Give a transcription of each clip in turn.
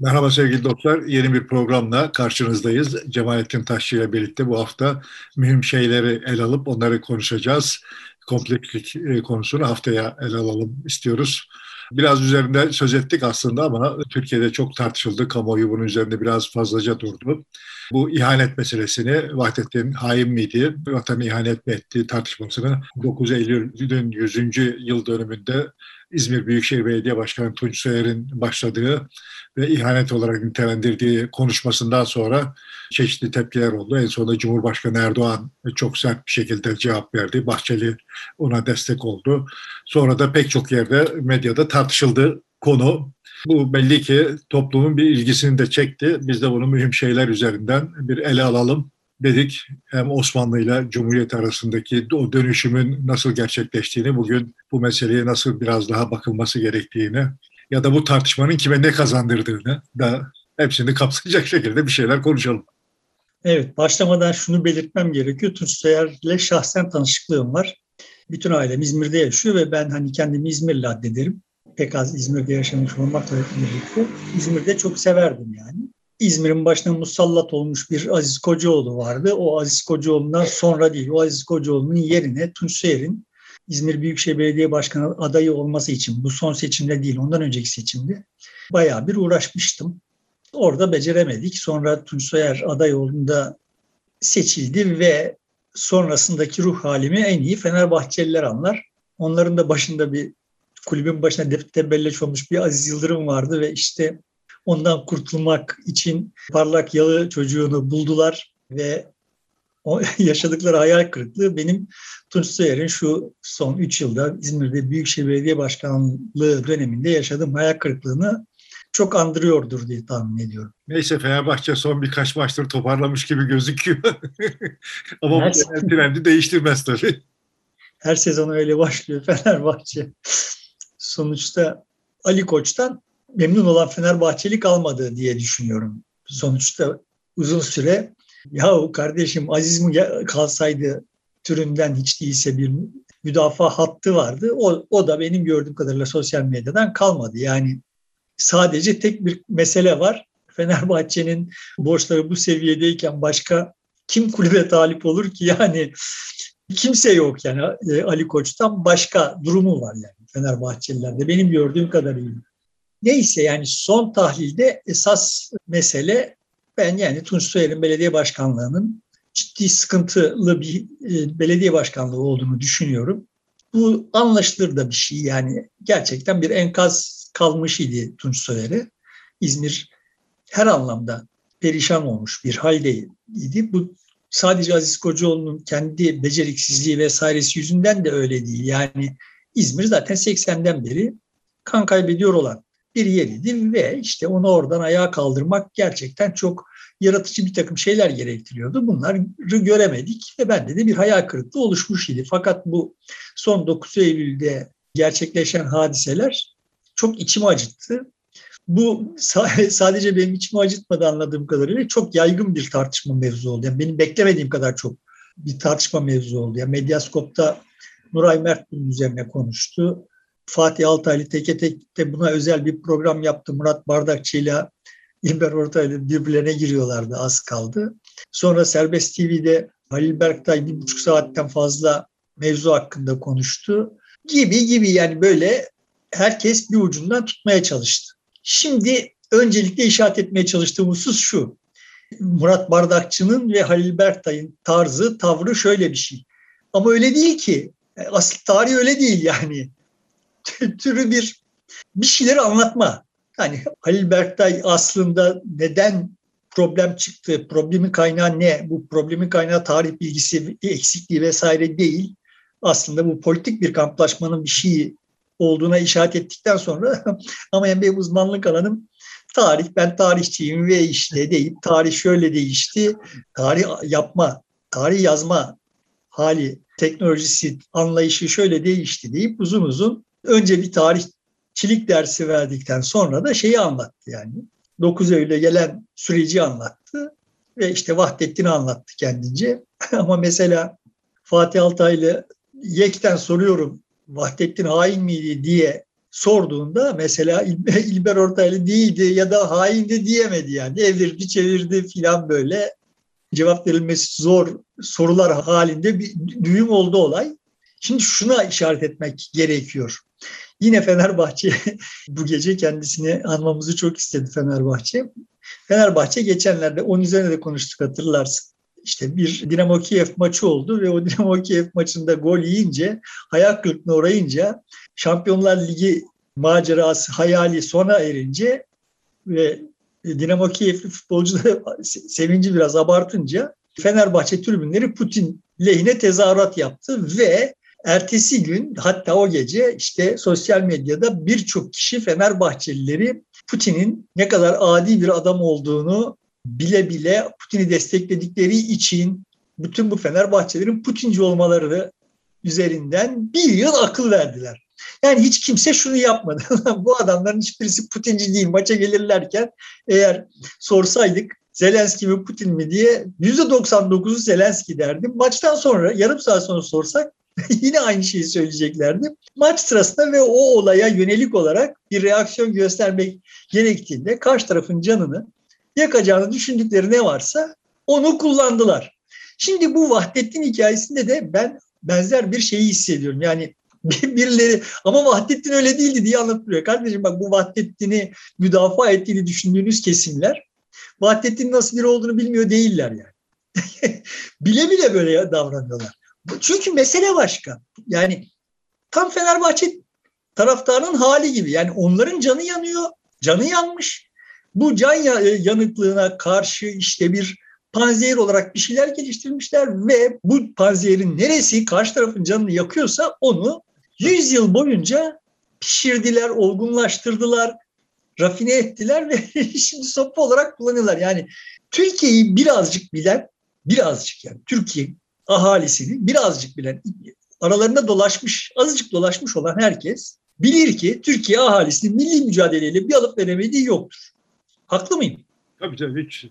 Merhaba sevgili dostlar. Yeni bir programla karşınızdayız. Cemalettin Taşçı ile birlikte bu hafta mühim şeyleri el alıp onları konuşacağız. Komplekslik e, konusunu haftaya el alalım istiyoruz. Biraz üzerinde söz ettik aslında ama Türkiye'de çok tartışıldı. Kamuoyu bunun üzerinde biraz fazlaca durdu. Bu ihanet meselesini Vahdettin hain miydi, vatanı ihanet mi etti tartışmasını 9 Eylül'ün 100. yıl dönümünde İzmir Büyükşehir Belediye Başkanı Tunç Soyer'in başladığı ve ihanet olarak nitelendirdiği konuşmasından sonra çeşitli tepkiler oldu. En sonunda Cumhurbaşkanı Erdoğan çok sert bir şekilde cevap verdi. Bahçeli ona destek oldu. Sonra da pek çok yerde medyada tartışıldı konu. Bu belli ki toplumun bir ilgisini de çekti. Biz de bunu mühim şeyler üzerinden bir ele alalım dedik. Hem Osmanlı ile Cumhuriyet arasındaki o dönüşümün nasıl gerçekleştiğini, bugün bu meseleye nasıl biraz daha bakılması gerektiğini ya da bu tartışmanın kime ne kazandırdığını da hepsini kapsayacak şekilde bir şeyler konuşalım. Evet, başlamadan şunu belirtmem gerekiyor. Tunç Soyer'le şahsen tanışıklığım var. Bütün ailem İzmir'de yaşıyor ve ben hani kendimi İzmirli addederim. Pek az İzmir'de yaşamış olmakla birlikte. İzmir'de çok severdim yani. İzmir'in başına musallat olmuş bir Aziz Kocaoğlu vardı. O Aziz Kocaoğlu'ndan sonra değil, o Aziz Kocaoğlu'nun yerine Tunç Soyer'in İzmir Büyükşehir Belediye Başkanı adayı olması için bu son seçimde değil ondan önceki seçimde bayağı bir uğraşmıştım. Orada beceremedik. Sonra Tunç Soyer aday olduğunda seçildi ve sonrasındaki ruh halimi en iyi Fenerbahçeliler anlar. Onların da başında bir kulübün başına tebelleş olmuş bir Aziz Yıldırım vardı ve işte ondan kurtulmak için parlak yalı çocuğunu buldular ve o yaşadıkları hayal kırıklığı benim Tunç Soyer'in şu son 3 yılda İzmir'de Büyükşehir Belediye Başkanlığı döneminde yaşadığım hayal kırıklığını çok andırıyordur diye tahmin ediyorum. Neyse Fenerbahçe son birkaç maçtır toparlamış gibi gözüküyor. Ama Her bu trendi değiştirmez tabii. Her sezon öyle başlıyor Fenerbahçe. Sonuçta Ali Koç'tan memnun olan Fenerbahçeli kalmadı diye düşünüyorum. Sonuçta uzun süre yahu kardeşim Aziz mi kalsaydı türünden hiç değilse bir müdafaa hattı vardı. O, o da benim gördüğüm kadarıyla sosyal medyadan kalmadı. Yani sadece tek bir mesele var. Fenerbahçe'nin borçları bu seviyedeyken başka kim kulübe talip olur ki? Yani kimse yok yani e, Ali Koç'tan başka durumu var yani Fenerbahçelilerde benim gördüğüm kadarıyla. Neyse yani son tahlilde esas mesele ben yani Tunç Soyer'in belediye başkanlığının ciddi sıkıntılı bir e, belediye başkanlığı olduğunu düşünüyorum. Bu anlaşılır da bir şey yani gerçekten bir enkaz kalmış idi Tunç Soyer'e. İzmir her anlamda perişan olmuş bir haldeydi. Bu sadece Aziz Kocaoğlu'nun kendi beceriksizliği vesairesi yüzünden de öyle değil. Yani İzmir zaten 80'den beri kan kaybediyor olan bir yeriydi ve işte onu oradan ayağa kaldırmak gerçekten çok yaratıcı bir takım şeyler gerektiriyordu. Bunları göremedik ve bende de bir hayal kırıklığı oluşmuş idi. Fakat bu son 9 Eylül'de gerçekleşen hadiseler çok içimi acıttı. Bu sadece benim içimi acıtmadı anladığım kadarıyla çok yaygın bir tartışma mevzu oldu. Yani benim beklemediğim kadar çok bir tartışma mevzu oldu. Yani Medyaskop'ta Nuray Mert bunun üzerine konuştu. Fatih Altaylı teke tek de buna özel bir program yaptı. Murat Bardakçı ile İlber Ortaylı birbirlerine giriyorlardı az kaldı. Sonra Serbest TV'de Halil Berktay bir buçuk saatten fazla mevzu hakkında konuştu. Gibi gibi yani böyle herkes bir ucundan tutmaya çalıştı. Şimdi öncelikle işaret etmeye çalıştığım husus şu. Murat Bardakçı'nın ve Halil Berktay'ın tarzı, tavrı şöyle bir şey. Ama öyle değil ki. Asıl tarih öyle değil yani. Türü bir bir şeyleri anlatma. Hani Halil Berktay aslında neden problem çıktı, problemin kaynağı ne? Bu problemin kaynağı tarih bilgisi eksikliği vesaire değil. Aslında bu politik bir kamplaşmanın bir şeyi olduğuna işaret ettikten sonra ama yani benim uzmanlık alanım tarih, ben tarihçiyim ve işte deyip tarih şöyle değişti, tarih yapma, tarih yazma hali, teknolojisi, anlayışı şöyle değişti deyip uzun uzun önce bir tarihçilik dersi verdikten sonra da şeyi anlattı yani. 9 Eylül'e gelen süreci anlattı ve işte Vahdettin'i anlattı kendince. Ama mesela Fatih Altaylı Yek'ten soruyorum Vahdettin hain miydi diye sorduğunda mesela İlber Ortaylı değildi ya da haindi diyemedi yani. Evirdi çevirdi filan böyle cevap verilmesi zor sorular halinde bir düğüm oldu olay. Şimdi şuna işaret etmek gerekiyor. Yine Fenerbahçe bu gece kendisini anmamızı çok istedi Fenerbahçe. Fenerbahçe geçenlerde onun üzerine de konuştuk hatırlarsın. İşte bir Dinamo Kiev maçı oldu ve o Dinamo Kiev maçında gol yiyince, hayal kırıklığına uğrayınca Şampiyonlar Ligi macerası, hayali sona erince ve Dinamo Kiev'li futbolcu da sevinci biraz abartınca Fenerbahçe tribünleri Putin lehine tezahürat yaptı ve ertesi gün hatta o gece işte sosyal medyada birçok kişi Fenerbahçelileri Putin'in ne kadar adi bir adam olduğunu bile bile Putin'i destekledikleri için bütün bu Fenerbahçelerin Putinci olmaları üzerinden bir yıl akıl verdiler. Yani hiç kimse şunu yapmadı. bu adamların hiçbirisi Putinci değil. Maça gelirlerken eğer sorsaydık Zelenski mi Putin mi diye %99'u Zelenski derdim. Maçtan sonra yarım saat sonra sorsak yine aynı şeyi söyleyeceklerdi. Maç sırasında ve o olaya yönelik olarak bir reaksiyon göstermek gerektiğinde karşı tarafın canını yakacağını düşündükleri ne varsa onu kullandılar. Şimdi bu Vahdettin hikayesinde de ben benzer bir şeyi hissediyorum. Yani birileri ama Vahdettin öyle değildi diye anlatılıyor. Kardeşim bak bu Vahdettin'i müdafaa ettiğini düşündüğünüz kesimler Vahdettin nasıl biri olduğunu bilmiyor değiller yani. bile bile böyle davranıyorlar. Çünkü mesele başka. Yani tam Fenerbahçe taraftarının hali gibi. Yani onların canı yanıyor, canı yanmış. Bu can yanıklığına karşı işte bir panzehir olarak bir şeyler geliştirmişler ve bu panzehirin neresi karşı tarafın canını yakıyorsa onu 100 yıl boyunca pişirdiler, olgunlaştırdılar, rafine ettiler ve şimdi sopa olarak kullanıyorlar. Yani Türkiye'yi birazcık bilen, birazcık yani Türkiye ahalisini birazcık bilen, aralarında dolaşmış, azıcık dolaşmış olan herkes bilir ki Türkiye ahalisinin milli mücadeleyle bir alıp veremediği yoktur. Haklı mıyım? Tabii tabii hiç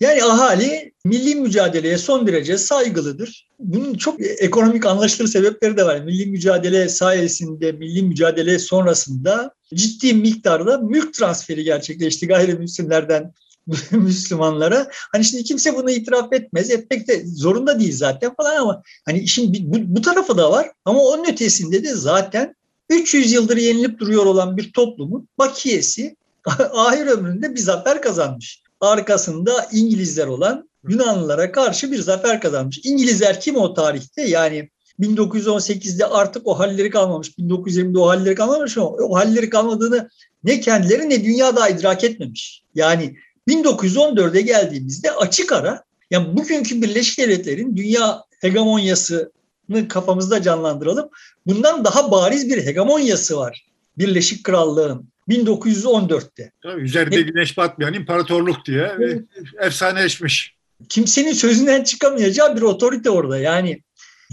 yani ahali milli mücadeleye son derece saygılıdır. Bunun çok ekonomik anlaşılır sebepleri de var. Milli mücadele sayesinde, milli mücadele sonrasında ciddi miktarda mülk transferi gerçekleşti gayrimüslimlerden Müslümanlara. Hani şimdi kimse bunu itiraf etmez. Etmek de zorunda değil zaten falan ama hani işin bu, bu tarafı da var. Ama onun ötesinde de zaten 300 yıldır yenilip duruyor olan bir toplumun bakiyesi ahir ömründe bir zafer kazanmış arkasında İngilizler olan Yunanlılara karşı bir zafer kazanmış. İngilizler kim o tarihte? Yani 1918'de artık o halleri kalmamış. 1920'de o halleri kalmamış ama o halleri kalmadığını ne kendileri ne dünya da idrak etmemiş. Yani 1914'e geldiğimizde açık ara yani bugünkü Birleşik Devletler'in dünya hegemonyasını kafamızda canlandıralım. Bundan daha bariz bir hegemonyası var Birleşik Krallığın. 1914'te. Tabii, üzerinde ne, güneş batmayan imparatorluk diye evet. efsaneleşmiş. Kimsenin sözünden çıkamayacağı bir otorite orada yani.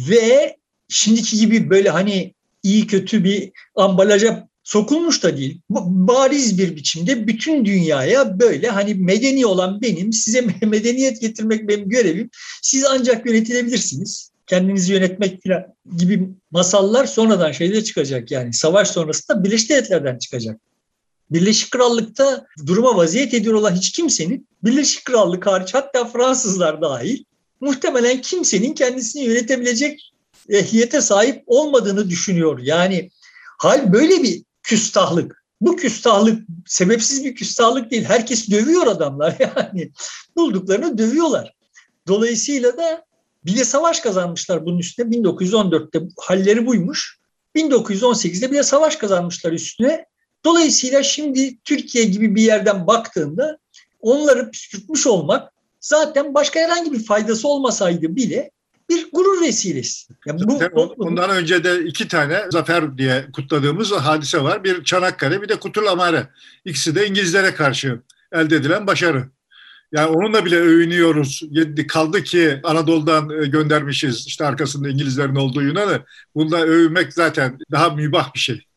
Ve şimdiki gibi böyle hani iyi kötü bir ambalaja sokulmuş da değil. Bariz bir biçimde bütün dünyaya böyle hani medeni olan benim, size medeniyet getirmek benim görevim. Siz ancak yönetilebilirsiniz kendinizi yönetmek gibi masallar sonradan şeyde çıkacak yani savaş sonrasında Birleşik Devletler'den çıkacak. Birleşik Krallık'ta duruma vaziyet ediyor olan hiç kimsenin, Birleşik Krallık hariç hatta Fransızlar dahil, muhtemelen kimsenin kendisini yönetebilecek ehliyete sahip olmadığını düşünüyor. Yani hal böyle bir küstahlık. Bu küstahlık sebepsiz bir küstahlık değil. Herkes dövüyor adamlar yani. Bulduklarını dövüyorlar. Dolayısıyla da bir de savaş kazanmışlar bunun üstüne. 1914'te halleri buymuş. 1918'de bir de savaş kazanmışlar üstüne. Dolayısıyla şimdi Türkiye gibi bir yerden baktığında onları püskürtmüş olmak zaten başka herhangi bir faydası olmasaydı bile bir gurur vesilesi. Yani bu, Bundan önce de iki tane zafer diye kutladığımız hadise var. Bir Çanakkale bir de Kutulamare. İkisi de İngilizlere karşı elde edilen başarı. Yani onunla bile övünüyoruz. Kaldı ki Anadolu'dan e, göndermişiz işte arkasında İngilizlerin olduğu Yunan'ı. Bunda övünmek zaten daha mübah bir şey.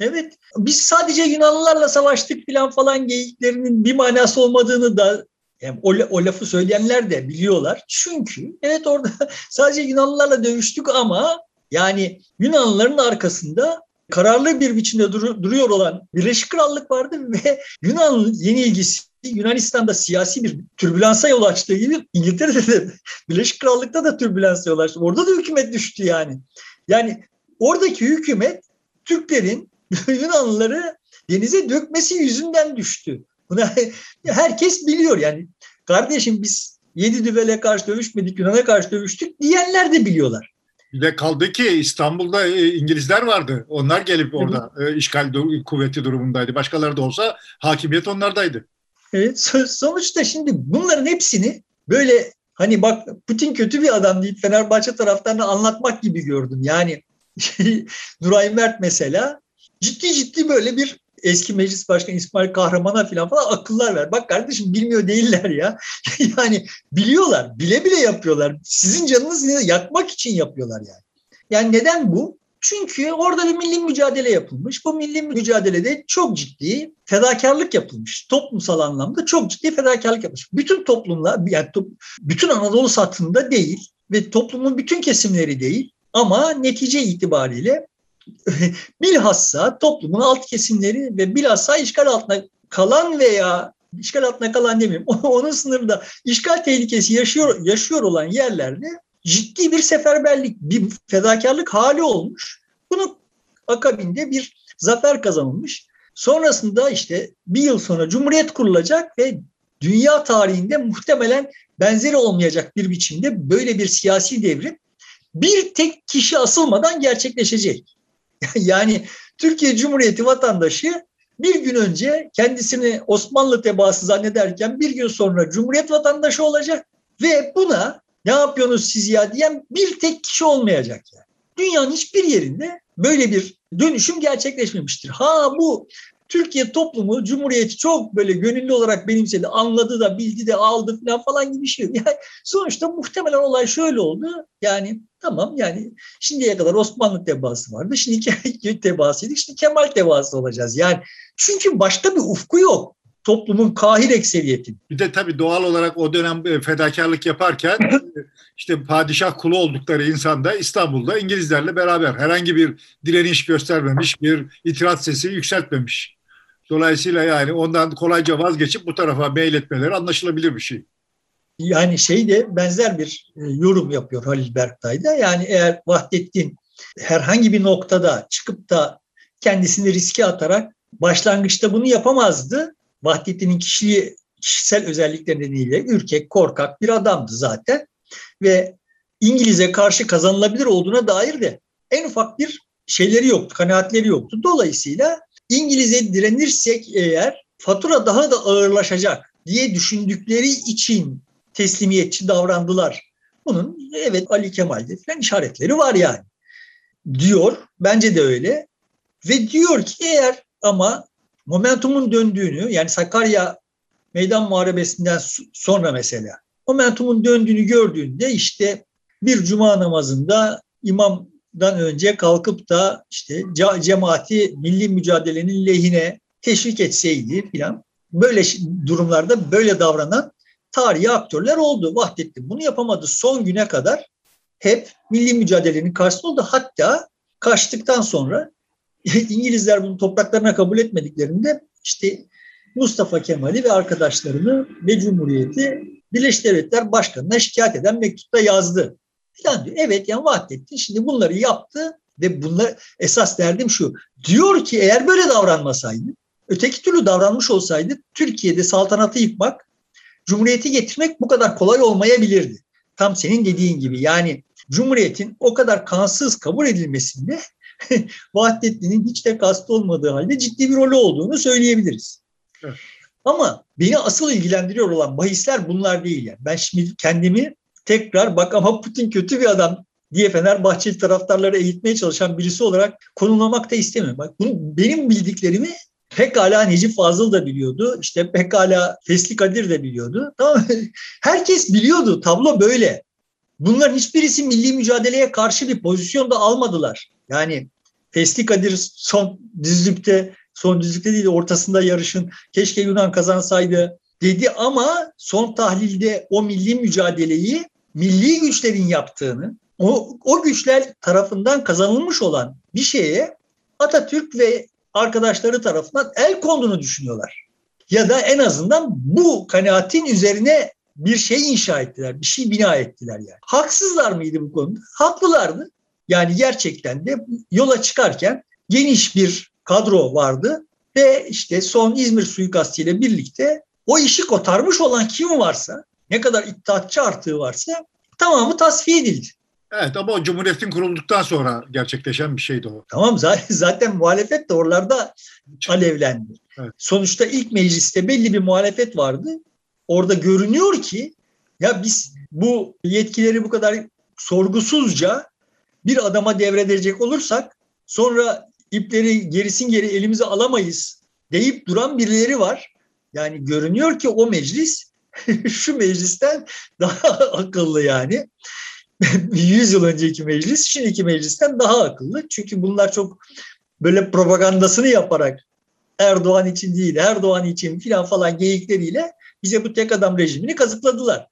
Evet. Biz sadece Yunanlılarla savaştık falan falan geyiklerinin bir manası olmadığını da yani o, o lafı söyleyenler de biliyorlar. Çünkü evet orada sadece Yunanlılarla dövüştük ama yani Yunanlıların arkasında kararlı bir biçimde dur- duruyor olan Birleşik Krallık vardı ve Yunan yenilgisi Yunanistan'da siyasi bir türbülansa yol açtığı gibi İngiltere'de de Birleşik Krallık'ta da türbülansa yol açtı. Orada da hükümet düştü yani. Yani oradaki hükümet Türklerin Yunanlıları denize dökmesi yüzünden düştü. Buna herkes biliyor yani. Kardeşim biz yedi düvele karşı dövüşmedik, Yunan'a karşı dövüştük diyenler de biliyorlar. Bir de kaldı ki İstanbul'da e, İngilizler vardı. Onlar gelip orada e, işgal kuvveti durumundaydı. Başkaları da olsa hakimiyet onlardaydı. Evet, sonuçta şimdi bunların hepsini böyle hani bak Putin kötü bir adam deyip Fenerbahçe taraftarını anlatmak gibi gördüm. Yani Nuray Mert mesela ciddi ciddi böyle bir eski meclis başkanı İsmail Kahraman'a falan falan akıllar ver. Bak kardeşim bilmiyor değiller ya. yani biliyorlar, bile bile yapıyorlar. Sizin canınızı yakmak için yapıyorlar yani. Yani neden bu? Çünkü orada bir milli mücadele yapılmış. Bu milli mücadelede çok ciddi fedakarlık yapılmış. Toplumsal anlamda çok ciddi fedakarlık yapılmış. Bütün toplumla, yani bütün Anadolu satında değil ve toplumun bütün kesimleri değil ama netice itibariyle bilhassa toplumun alt kesimleri ve bilhassa işgal altına kalan veya işgal altına kalan demeyeyim onun sınırında işgal tehlikesi yaşıyor yaşıyor olan yerlerde ciddi bir seferberlik, bir fedakarlık hali olmuş. Bunu akabinde bir zafer kazanılmış. Sonrasında işte bir yıl sonra Cumhuriyet kurulacak ve dünya tarihinde muhtemelen benzeri olmayacak bir biçimde böyle bir siyasi devrim bir tek kişi asılmadan gerçekleşecek. yani Türkiye Cumhuriyeti vatandaşı bir gün önce kendisini Osmanlı tebaası zannederken bir gün sonra Cumhuriyet vatandaşı olacak ve buna ne yapıyorsunuz siz ya diyen bir tek kişi olmayacak yani. Dünyanın hiçbir yerinde böyle bir dönüşüm gerçekleşmemiştir. Ha bu Türkiye toplumu Cumhuriyeti çok böyle gönüllü olarak benimsedi, anladı da bildi de aldı falan falan gibi bir şey. Yani sonuçta muhtemelen olay şöyle oldu. Yani tamam yani şimdiye kadar Osmanlı tebaası vardı. Şimdi tebaasıydık. Şimdi Kemal tebaası olacağız. Yani çünkü başka bir ufku yok toplumun kahir ekseriyeti. Bir de tabii doğal olarak o dönem e, fedakarlık yaparken işte padişah kulu oldukları insan da İstanbul'da İngilizlerle beraber herhangi bir direniş göstermemiş, bir itiraz sesi yükseltmemiş. Dolayısıyla yani ondan kolayca vazgeçip bu tarafa meyletmeleri anlaşılabilir bir şey. Yani şey de benzer bir e, yorum yapıyor Halil Berktay da. Yani eğer Vahdettin herhangi bir noktada çıkıp da kendisini riske atarak başlangıçta bunu yapamazdı. Vahdettin'in kişiliği, kişisel özellikleri nedeniyle ürkek, korkak bir adamdı zaten. Ve İngiliz'e karşı kazanılabilir olduğuna dair de en ufak bir şeyleri yoktu, kanaatleri yoktu. Dolayısıyla İngiliz'e direnirsek eğer fatura daha da ağırlaşacak diye düşündükleri için teslimiyetçi davrandılar. Bunun evet Ali Kemal'de falan işaretleri var yani. Diyor, bence de öyle. Ve diyor ki eğer ama momentumun döndüğünü yani Sakarya meydan muharebesinden sonra mesela momentumun döndüğünü gördüğünde işte bir cuma namazında imamdan önce kalkıp da işte cemaati milli mücadelenin lehine teşvik etseydi filan böyle durumlarda böyle davranan tarihi aktörler oldu. Vahdettin bunu yapamadı. Son güne kadar hep milli mücadelenin karşısında oldu. Hatta kaçtıktan sonra İngilizler bunu topraklarına kabul etmediklerinde işte Mustafa Kemal'i ve arkadaşlarını ve Cumhuriyeti Birleşik Devletler Başkanı'na şikayet eden mektupta yazdı. Falan diyor. Evet yani Vahdettin şimdi bunları yaptı ve bunlar esas derdim şu. Diyor ki eğer böyle davranmasaydı, öteki türlü davranmış olsaydı Türkiye'de saltanatı yıkmak, Cumhuriyeti getirmek bu kadar kolay olmayabilirdi. Tam senin dediğin gibi yani Cumhuriyetin o kadar kansız kabul edilmesinde Vahdettin'in hiç de kastı olmadığı halde ciddi bir rolü olduğunu söyleyebiliriz. Evet. Ama beni asıl ilgilendiriyor olan bahisler bunlar değil. Yani. Ben şimdi kendimi tekrar bak ama Putin kötü bir adam diye Fenerbahçeli taraftarları eğitmeye çalışan birisi olarak konumlamak da istemiyorum. Bak bunu, benim bildiklerimi pekala Necip Fazıl da biliyordu. İşte pekala Fesli Kadir de biliyordu. Tamam Herkes biliyordu. Tablo böyle. Bunların hiçbirisi milli mücadeleye karşı bir pozisyon da almadılar. Yani Fesli Kadir son düzlükte, son düzlükte değil ortasında yarışın keşke Yunan kazansaydı dedi ama son tahlilde o milli mücadeleyi milli güçlerin yaptığını, o, o güçler tarafından kazanılmış olan bir şeye Atatürk ve arkadaşları tarafından el konduğunu düşünüyorlar. Ya da en azından bu kanaatin üzerine bir şey inşa ettiler, bir şey bina ettiler yani. Haksızlar mıydı bu konuda? Haklılardı. Yani gerçekten de yola çıkarken geniş bir kadro vardı ve işte son İzmir suikastı ile birlikte o işi kotarmış olan kim varsa, ne kadar iddiatçı artığı varsa tamamı tasfiye edildi. Evet ama o Cumhuriyet'in kurulduktan sonra gerçekleşen bir şeydi o. Tamam zaten, zaten muhalefet de oralarda alevlendi. Evet. Sonuçta ilk mecliste belli bir muhalefet vardı. Orada görünüyor ki ya biz bu yetkileri bu kadar sorgusuzca bir adama devredecek olursak sonra ipleri gerisin geri elimize alamayız deyip duran birileri var. Yani görünüyor ki o meclis şu meclisten daha akıllı yani. 100 yıl önceki meclis şimdiki meclisten daha akıllı. Çünkü bunlar çok böyle propagandasını yaparak Erdoğan için değil, Erdoğan için filan falan geyikleriyle bize bu tek adam rejimini kazıkladılar.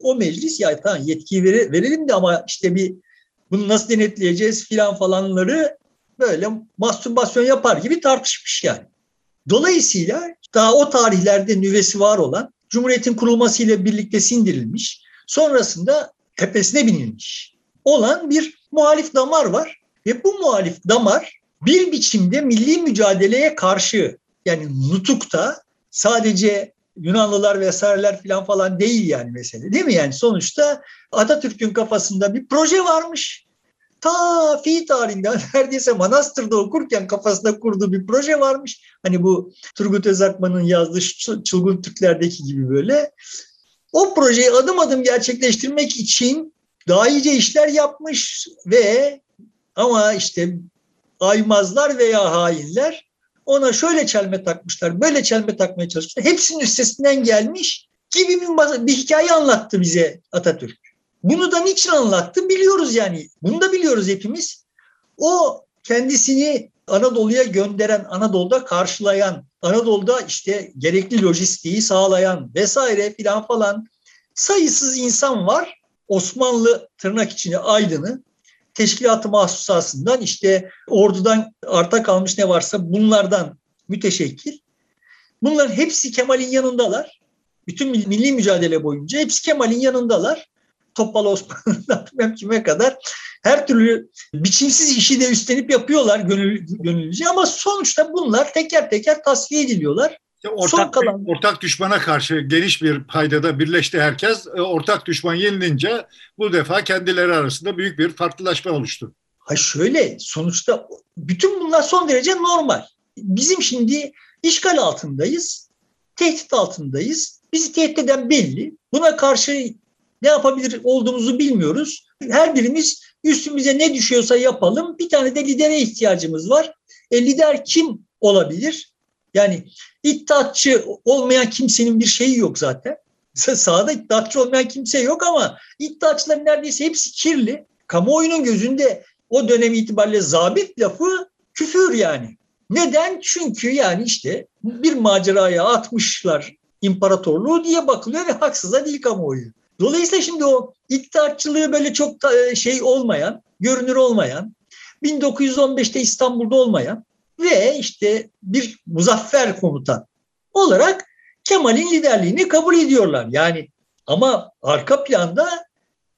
O meclis ya tamam yetkiyi verelim de ama işte bir bunu nasıl denetleyeceğiz filan falanları böyle mastürbasyon yapar gibi tartışmış yani. Dolayısıyla daha o tarihlerde nüvesi var olan Cumhuriyet'in kurulmasıyla birlikte sindirilmiş, sonrasında tepesine binilmiş olan bir muhalif damar var. Ve bu muhalif damar bir biçimde milli mücadeleye karşı yani nutukta sadece Yunanlılar vesaireler falan falan değil yani mesele değil mi? Yani sonuçta Atatürk'ün kafasında bir proje varmış. Ta fi tarihinden neredeyse Manastır'da okurken kafasında kurduğu bir proje varmış. Hani bu Turgut Özakman'ın yazdığı Çılgın Türkler'deki gibi böyle. O projeyi adım adım gerçekleştirmek için daha iyice işler yapmış ve ama işte aymazlar veya hainler ona şöyle çelme takmışlar, böyle çelme takmaya çalışmışlar. Hepsinin üstesinden gelmiş gibi bir, bir hikaye anlattı bize Atatürk. Bunu da niçin anlattı biliyoruz yani. Bunu da biliyoruz hepimiz. O kendisini Anadolu'ya gönderen, Anadolu'da karşılayan, Anadolu'da işte gerekli lojistiği sağlayan vesaire filan falan sayısız insan var. Osmanlı tırnak içine aydını teşkilatı mahsusasından işte ordudan arta kalmış ne varsa bunlardan müteşekkil. Bunların hepsi Kemal'in yanındalar. Bütün milli mücadele boyunca hepsi Kemal'in yanındalar. Topal Osmanlı'dan bilmem kime kadar her türlü biçimsiz işi de üstlenip yapıyorlar gönül, gönüllüce ama sonuçta bunlar teker teker tasfiye ediliyorlar. Ortak, kalan... ortak düşmana karşı geniş bir paydada birleşti herkes. E, ortak düşman yenilince bu defa kendileri arasında büyük bir farklılaşma oluştu. Ha şöyle sonuçta bütün bunlar son derece normal. Bizim şimdi işgal altındayız, tehdit altındayız. Bizi tehdit eden belli. Buna karşı ne yapabilir olduğumuzu bilmiyoruz. Her birimiz üstümüze ne düşüyorsa yapalım. Bir tane de lidere ihtiyacımız var. E, lider kim olabilir? Yani iddiatçı olmayan kimsenin bir şeyi yok zaten. Sahada iddiatçı olmayan kimse yok ama iddiatçıların neredeyse hepsi kirli. Kamuoyunun gözünde o dönem itibariyle zabit lafı küfür yani. Neden? Çünkü yani işte bir maceraya atmışlar imparatorluğu diye bakılıyor ve haksıza değil kamuoyu. Dolayısıyla şimdi o iddiatçılığı böyle çok e, şey olmayan, görünür olmayan, 1915'te İstanbul'da olmayan ve işte bir muzaffer komutan olarak Kemal'in liderliğini kabul ediyorlar. Yani ama arka planda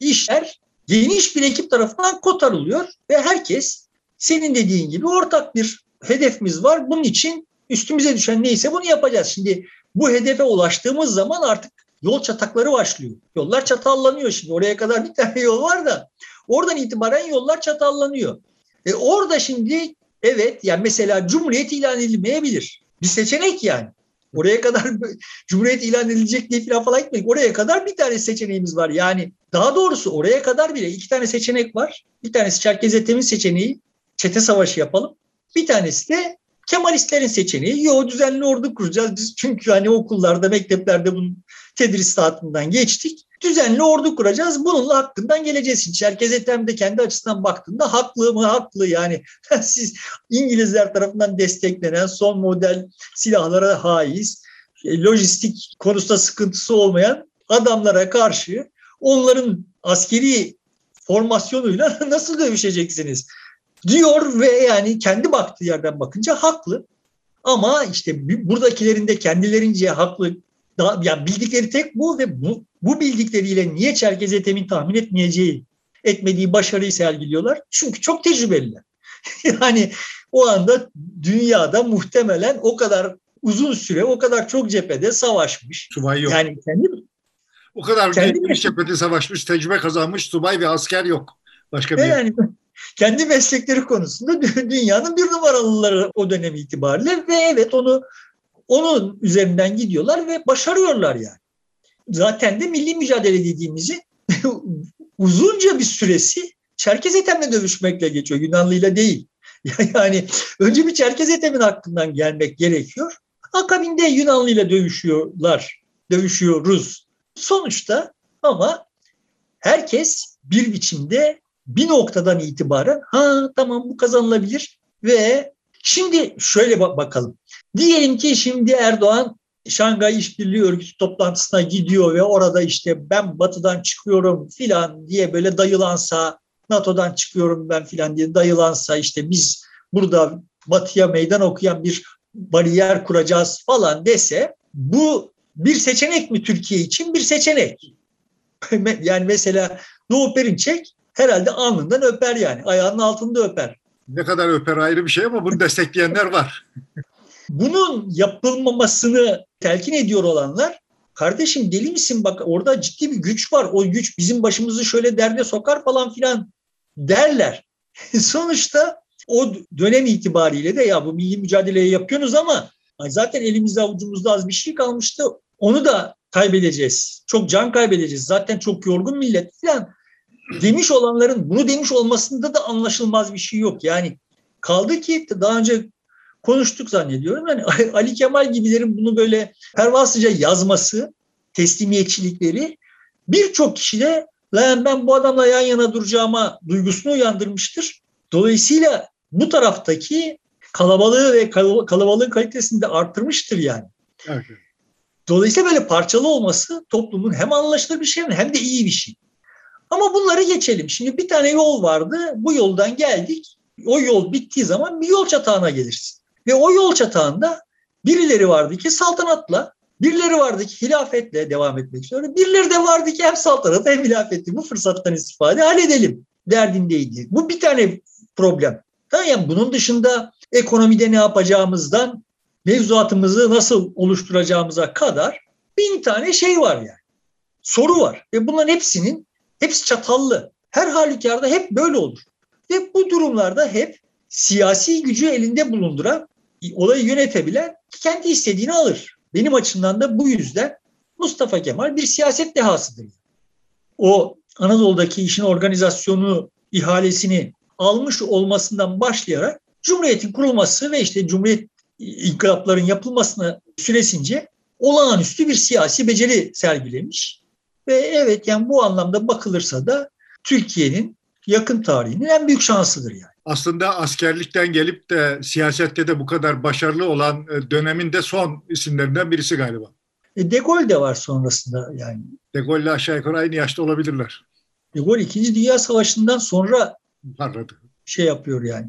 işler geniş bir ekip tarafından kotarılıyor ve herkes senin dediğin gibi ortak bir hedefimiz var. Bunun için üstümüze düşen neyse bunu yapacağız. Şimdi bu hedefe ulaştığımız zaman artık yol çatakları başlıyor. Yollar çatallanıyor şimdi. Oraya kadar bir tane yol var da oradan itibaren yollar çatallanıyor. E orada şimdi evet yani mesela Cumhuriyet ilan edilmeyebilir. Bir seçenek yani. Oraya kadar Cumhuriyet ilan edilecek diye falan, falan gitmedik. Oraya kadar bir tane seçeneğimiz var. Yani daha doğrusu oraya kadar bile iki tane seçenek var. Bir tanesi Çerkez Ethem'in seçeneği. Çete savaşı yapalım. Bir tanesi de Kemalistlerin seçeneği. Yo düzenli ordu kuracağız. Biz çünkü hani okullarda, mekteplerde bunun tedrisatından geçtik. Düzenli ordu kuracağız. Bununla hakkından geleceğiz. Çerkez Ethem de kendi açısından baktığında haklı mı? Haklı yani. Siz İngilizler tarafından desteklenen son model silahlara haiz, e, lojistik konusunda sıkıntısı olmayan adamlara karşı onların askeri formasyonuyla nasıl dövüşeceksiniz? diyor ve yani kendi baktığı yerden bakınca haklı. Ama işte buradakilerin de kendilerince haklı daha, yani bildikleri tek bu ve bu, bu bildikleriyle niye Çerkez Ethem'in tahmin etmeyeceği, etmediği başarıyı sergiliyorlar? Çünkü çok tecrübeliler. yani o anda dünyada muhtemelen o kadar uzun süre, o kadar çok cephede savaşmış. Subay yok. Yani kendi o kadar kendi cephede savaşmış, tecrübe kazanmış subay ve asker yok. Başka bir yani kendi meslekleri konusunda dünyanın bir numaralıları o dönem itibariyle ve evet onu onun üzerinden gidiyorlar ve başarıyorlar yani. Zaten de milli mücadele dediğimizi uzunca bir süresi Çerkez Ethem'le dövüşmekle geçiyor. Yunanlı'yla değil. Yani önce bir Çerkez Ethem'in hakkından gelmek gerekiyor. Akabinde Yunanlı'yla dövüşüyorlar. Dövüşüyoruz. Sonuçta ama herkes bir biçimde bir noktadan itibaren ha tamam bu kazanılabilir ve şimdi şöyle bakalım. Diyelim ki şimdi Erdoğan Şangay İşbirliği Örgütü toplantısına gidiyor ve orada işte ben batıdan çıkıyorum filan diye böyle dayılansa, NATO'dan çıkıyorum ben filan diye dayılansa işte biz burada batıya meydan okuyan bir bariyer kuracağız falan dese bu bir seçenek mi Türkiye için? Bir seçenek. yani mesela Doğu Perinçek herhalde alnından öper yani. Ayağının altında öper. Ne kadar öper ayrı bir şey ama bunu destekleyenler var. Bunun yapılmamasını telkin ediyor olanlar kardeşim deli misin bak orada ciddi bir güç var. O güç bizim başımızı şöyle derde sokar falan filan derler. Sonuçta o dönem itibariyle de ya bu milli mücadeleyi yapıyorsunuz ama zaten elimizde avucumuzda az bir şey kalmıştı. Onu da kaybedeceğiz. Çok can kaybedeceğiz. Zaten çok yorgun millet falan demiş olanların bunu demiş olmasında da anlaşılmaz bir şey yok. Yani kaldı ki daha önce konuştuk zannediyorum. Yani Ali Kemal gibilerin bunu böyle pervasızca yazması, teslimiyetçilikleri birçok kişide lan ben bu adamla yan yana duracağıma duygusunu uyandırmıştır. Dolayısıyla bu taraftaki kalabalığı ve kalabalığın kalitesini de arttırmıştır yani. Evet. Dolayısıyla böyle parçalı olması toplumun hem anlaşılır bir şey hem de iyi bir şey. Ama bunları geçelim. Şimdi bir tane yol vardı. Bu yoldan geldik. O yol bittiği zaman bir yol çatağına gelirsin. Ve o yol çatağında birileri vardı ki saltanatla, birileri vardı ki hilafetle devam etmek istiyor. Birileri de vardı ki hem saltanat hem hilafetle bu fırsattan istifade halledelim derdindeydi. Bu bir tane problem. Yani bunun dışında ekonomide ne yapacağımızdan mevzuatımızı nasıl oluşturacağımıza kadar bin tane şey var yani. Soru var. Ve bunların hepsinin hepsi çatallı. Her halükarda hep böyle olur. Ve bu durumlarda hep siyasi gücü elinde bulunduran, olayı yönetebilen kendi istediğini alır. Benim açımdan da bu yüzden Mustafa Kemal bir siyaset dehasıdır. O Anadolu'daki işin organizasyonu, ihalesini almış olmasından başlayarak Cumhuriyet'in kurulması ve işte Cumhuriyet inkılapların yapılmasına süresince olağanüstü bir siyasi beceri sergilemiş. Ve evet yani bu anlamda bakılırsa da Türkiye'nin yakın tarihinin en büyük şansıdır yani. Aslında askerlikten gelip de siyasette de bu kadar başarılı olan e, dönemin de son isimlerinden birisi galiba. E de Gaulle de var sonrasında yani. De Gaulle'le aşağı yukarı aynı yaşta olabilirler. De Gaulle 2. Dünya Savaşı'ndan sonra Parladı. şey yapıyor yani.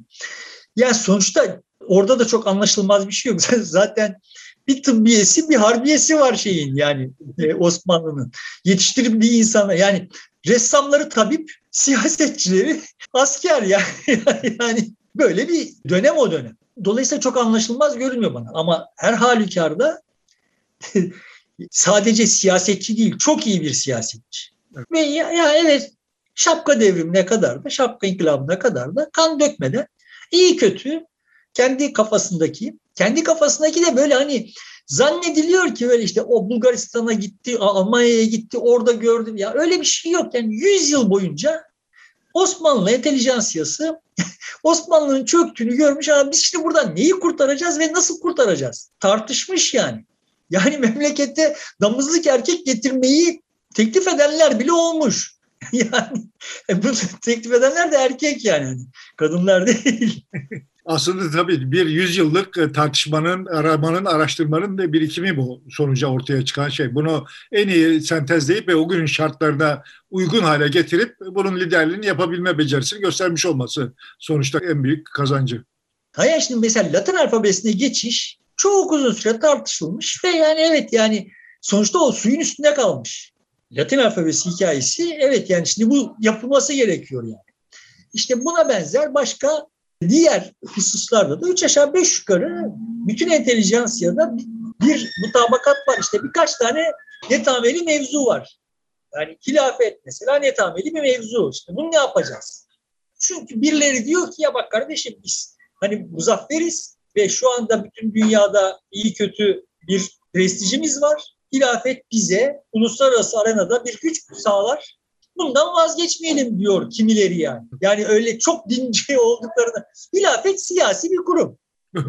Yani sonuçta orada da çok anlaşılmaz bir şey yok. Zaten bir tıbbiyesi bir harbiyesi var şeyin yani e, Osmanlı'nın. Yetiştirdiği insanlar yani ressamları tabip, siyasetçileri asker yani. yani böyle bir dönem o dönem. Dolayısıyla çok anlaşılmaz görünmüyor bana. Ama her halükarda sadece siyasetçi değil, çok iyi bir siyasetçi. Ve ya, ya evet şapka devrimine kadar da, şapka inkılabına kadar da kan dökmeden iyi kötü kendi kafasındaki, kendi kafasındaki de böyle hani zannediliyor ki böyle işte o Bulgaristan'a gitti, Almanya'ya gitti, orada gördüm. Ya öyle bir şey yok. Yani 100 yıl boyunca Osmanlı entelijansiyası Osmanlı'nın çöktüğünü görmüş ama biz şimdi buradan neyi kurtaracağız ve nasıl kurtaracağız? Tartışmış yani. Yani memlekette damızlık erkek getirmeyi teklif edenler bile olmuş. yani bu teklif edenler de erkek yani. Kadınlar değil. Aslında tabii bir yüzyıllık e, tartışmanın, aramanın, araştırmanın da birikimi bu sonuca ortaya çıkan şey. Bunu en iyi sentezleyip ve o günün şartlarına uygun hale getirip bunun liderliğini yapabilme becerisini göstermiş olması sonuçta en büyük kazancı. Hayır şimdi mesela Latin alfabesine geçiş çok uzun süre tartışılmış ve yani evet yani sonuçta o suyun üstünde kalmış. Latin alfabesi hikayesi evet yani şimdi bu yapılması gerekiyor yani. İşte buna benzer başka diğer hususlarda da üç aşağı beş yukarı bütün entelijansiyada bir mutabakat var. İşte birkaç tane netameli mevzu var. Yani hilafet mesela netameli bir mevzu. İşte bunu ne yapacağız? Çünkü birileri diyor ki ya bak kardeşim biz hani muzafferiz ve şu anda bütün dünyada iyi kötü bir prestijimiz var. Hilafet bize uluslararası arenada bir güç sağlar bundan vazgeçmeyelim diyor kimileri yani. Yani öyle çok dinci olduklarını. Hilafet siyasi bir kurum.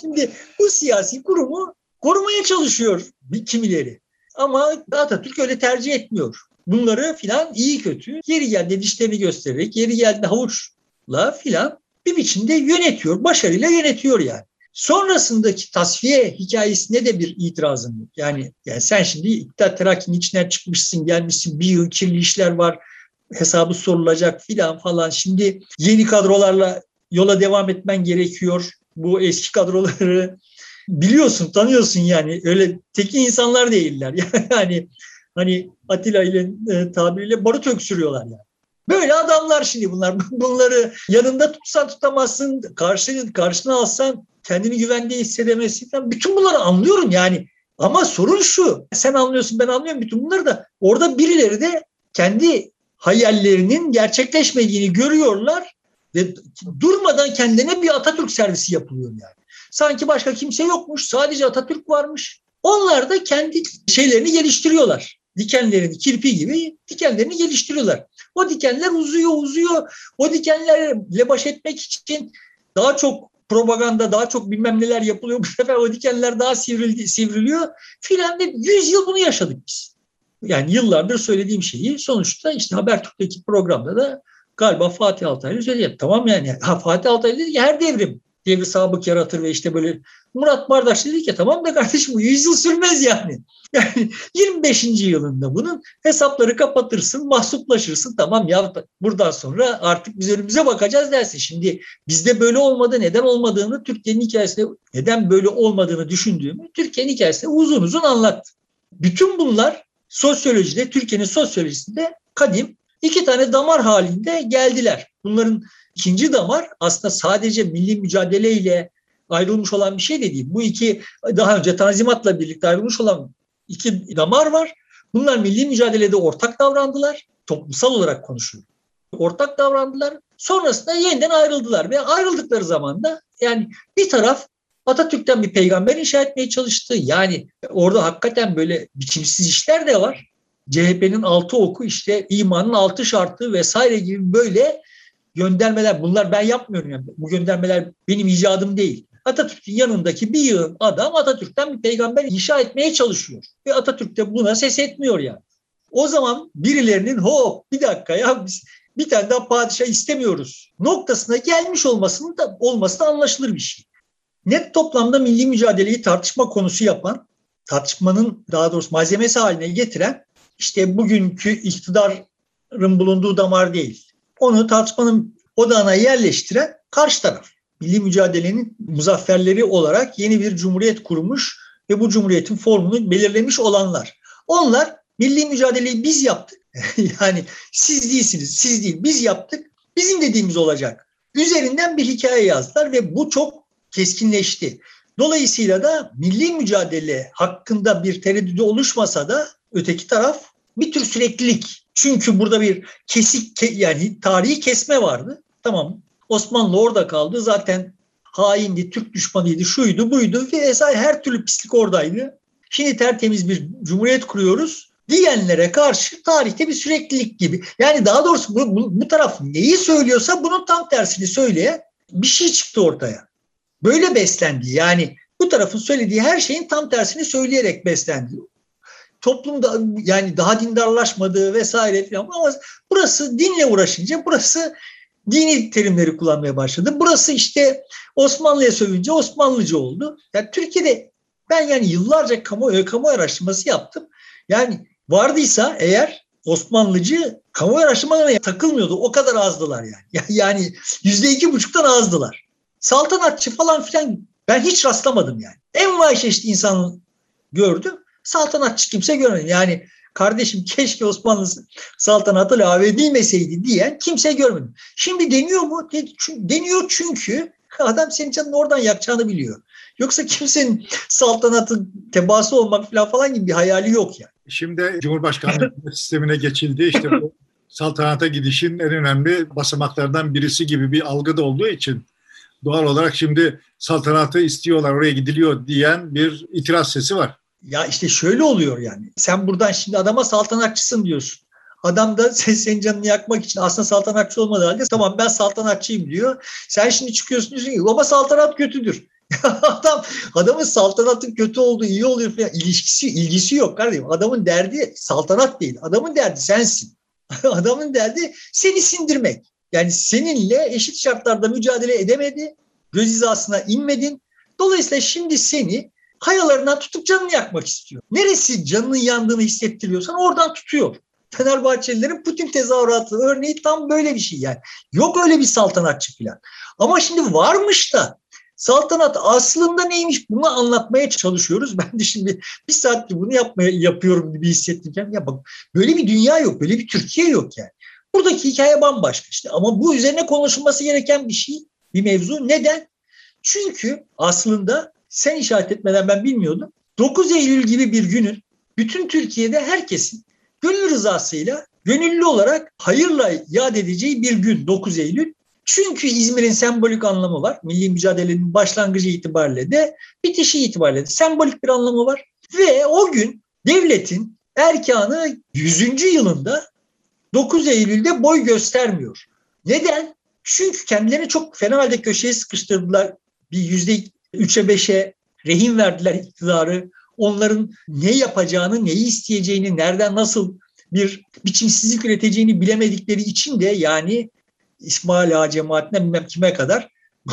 Şimdi bu siyasi kurumu korumaya çalışıyor bir kimileri. Ama Atatürk öyle tercih etmiyor. Bunları filan iyi kötü yeri geldi dişlerini göstererek, yeri geldi havuçla filan bir biçimde yönetiyor. Başarıyla yönetiyor yani. Sonrasındaki tasfiye hikayesine de bir itirazım yok. Yani, yani sen şimdi İttihat Terakki'nin içinden çıkmışsın, gelmişsin, bir yıl kirli işler var, hesabı sorulacak filan falan. Şimdi yeni kadrolarla yola devam etmen gerekiyor. Bu eski kadroları biliyorsun, tanıyorsun yani. Öyle teki insanlar değiller. Yani hani Atilla ile e, tabiriyle barut öksürüyorlar yani. Böyle adamlar şimdi bunlar. Bunları yanında tutsan tutamazsın, karşı, karşına alsan kendini güvende hissedemesi falan. Bütün bunları anlıyorum yani. Ama sorun şu. Sen anlıyorsun ben anlıyorum bütün bunları da. Orada birileri de kendi hayallerinin gerçekleşmediğini görüyorlar ve durmadan kendine bir Atatürk servisi yapılıyor yani. Sanki başka kimse yokmuş, sadece Atatürk varmış. Onlar da kendi şeylerini geliştiriyorlar. Dikenlerini, kirpi gibi dikenlerini geliştiriyorlar. O dikenler uzuyor, uzuyor. O dikenlerle baş etmek için daha çok propaganda daha çok bilmem neler yapılıyor. Bu sefer o dikenler daha sivrildi, sivriliyor filan ve 100 yıl bunu yaşadık biz. Yani yıllardır söylediğim şeyi sonuçta işte Habertürk'teki programda da galiba Fatih Altaylı söyledi. Tamam yani ha, Fatih Altaylı dedi ki her devrim devri sabık yaratır ve işte böyle Murat Bardaş dedi ki tamam da kardeşim bu 100 yıl sürmez yani. Yani 25. yılında bunun hesapları kapatırsın, mahsuplaşırsın. Tamam ya buradan sonra artık biz önümüze bakacağız dersin. Şimdi bizde böyle olmadı, neden olmadığını Türkiye'nin hikayesinde neden böyle olmadığını düşündüğümü Türkiye'nin hikayesinde uzun uzun anlattı. Bütün bunlar sosyolojide, Türkiye'nin sosyolojisinde kadim iki tane damar halinde geldiler. Bunların ikinci damar aslında sadece milli mücadeleyle ayrılmış olan bir şey de değil. Bu iki daha önce Tanzimat'la birlikte ayrılmış olan iki damar var. Bunlar milli mücadelede ortak davrandılar. Toplumsal olarak konuşuyor. Ortak davrandılar. Sonrasında yeniden ayrıldılar ve ayrıldıkları zaman da yani bir taraf Atatürk'ten bir peygamber inşa etmeye çalıştı. Yani orada hakikaten böyle biçimsiz işler de var. CHP'nin altı oku işte imanın altı şartı vesaire gibi böyle göndermeler. Bunlar ben yapmıyorum yani. Bu göndermeler benim icadım değil. Atatürk'ün yanındaki bir yığın adam Atatürk'ten bir peygamber inşa etmeye çalışıyor. Ve Atatürk de buna ses etmiyor yani. O zaman birilerinin hop bir dakika ya biz bir tane daha padişah istemiyoruz noktasına gelmiş olmasının da olması da anlaşılır bir şey. Net toplamda milli mücadeleyi tartışma konusu yapan, tartışmanın daha doğrusu malzemesi haline getiren işte bugünkü iktidarın bulunduğu damar değil. Onu tartışmanın odağına yerleştiren karşı taraf milli mücadelenin muzafferleri olarak yeni bir cumhuriyet kurmuş ve bu cumhuriyetin formunu belirlemiş olanlar. Onlar milli mücadeleyi biz yaptık. yani siz değilsiniz, siz değil biz yaptık. Bizim dediğimiz olacak. Üzerinden bir hikaye yazdılar ve bu çok keskinleşti. Dolayısıyla da milli mücadele hakkında bir tereddüdü oluşmasa da öteki taraf bir tür süreklilik. Çünkü burada bir kesik yani tarihi kesme vardı. Tamam Osmanlı orada kaldı. Zaten haindi, Türk düşmanıydı, şuydu, buydu ve vesaire her türlü pislik oradaydı. Şimdi tertemiz bir cumhuriyet kuruyoruz diyenlere karşı tarihte bir süreklilik gibi. Yani daha doğrusu bu, bu, bu taraf neyi söylüyorsa bunun tam tersini söyleye bir şey çıktı ortaya. Böyle beslendi. Yani bu tarafın söylediği her şeyin tam tersini söyleyerek beslendi. Toplumda yani daha dindarlaşmadığı vesaire falan ama burası dinle uğraşınca burası dini terimleri kullanmaya başladı. Burası işte Osmanlı'ya sövünce Osmanlıcı oldu. Yani Türkiye'de ben yani yıllarca kamu, kamu araştırması yaptım. Yani vardıysa eğer Osmanlıcı kamu araştırmalarına takılmıyordu. O kadar azdılar yani. Yani yüzde iki buçuktan azdılar. Saltanatçı falan filan ben hiç rastlamadım yani. En vay çeşitli insan gördüm. Saltanatçı kimse görmedim. Yani kardeşim keşke Osmanlı saltanatı lave edilmeseydi diyen kimse görmedim. Şimdi deniyor mu? Deniyor çünkü adam senin canını oradan yakacağını biliyor. Yoksa kimsenin saltanatın tebaası olmak falan falan gibi bir hayali yok yani. Şimdi Cumhurbaşkanlığı sistemine geçildi. İşte bu saltanata gidişin en önemli basamaklardan birisi gibi bir algı da olduğu için doğal olarak şimdi saltanatı istiyorlar, oraya gidiliyor diyen bir itiraz sesi var. Ya işte şöyle oluyor yani. Sen buradan şimdi adama saltanatçısın diyorsun. Adam da sen, senin canını yakmak için aslında saltanatçı olmadığı halde tamam ben saltanatçıyım diyor. Sen şimdi çıkıyorsun diyorsun ki baba saltanat kötüdür. Adam adamın saltanatın kötü olduğu iyi oluyor falan ilişkisi ilgisi yok kardeşim. Adamın derdi saltanat değil. Adamın derdi sensin. adamın derdi seni sindirmek. Yani seninle eşit şartlarda mücadele edemedi. Göz hizasına inmedin. Dolayısıyla şimdi seni hayalarından tutup canını yakmak istiyor. Neresi canının yandığını hissettiriyorsan oradan tutuyor. Fenerbahçelilerin Putin tezahüratı örneği tam böyle bir şey yani. Yok öyle bir saltanatçı falan. Ama şimdi varmış da saltanat aslında neymiş bunu anlatmaya çalışıyoruz. Ben de şimdi bir saattir bunu yapmaya yapıyorum gibi hissettim. Ya bak böyle bir dünya yok, böyle bir Türkiye yok yani. Buradaki hikaye bambaşka işte ama bu üzerine konuşulması gereken bir şey, bir mevzu. Neden? Çünkü aslında sen işaret etmeden ben bilmiyordum. 9 Eylül gibi bir günün bütün Türkiye'de herkesin gönül rızasıyla gönüllü olarak hayırla yad edeceği bir gün 9 Eylül. Çünkü İzmir'in sembolik anlamı var. Milli mücadelenin başlangıcı itibariyle de bitişi itibariyle de sembolik bir anlamı var. Ve o gün devletin erkanı 100. yılında 9 Eylül'de boy göstermiyor. Neden? Çünkü kendilerini çok fena halde köşeye sıkıştırdılar. Bir yüzde üçe beşe rehin verdiler iktidarı. Onların ne yapacağını, neyi isteyeceğini, nereden nasıl bir biçimsizlik üreteceğini bilemedikleri için de yani İsmail Ağa cemaatine bilmem kime kadar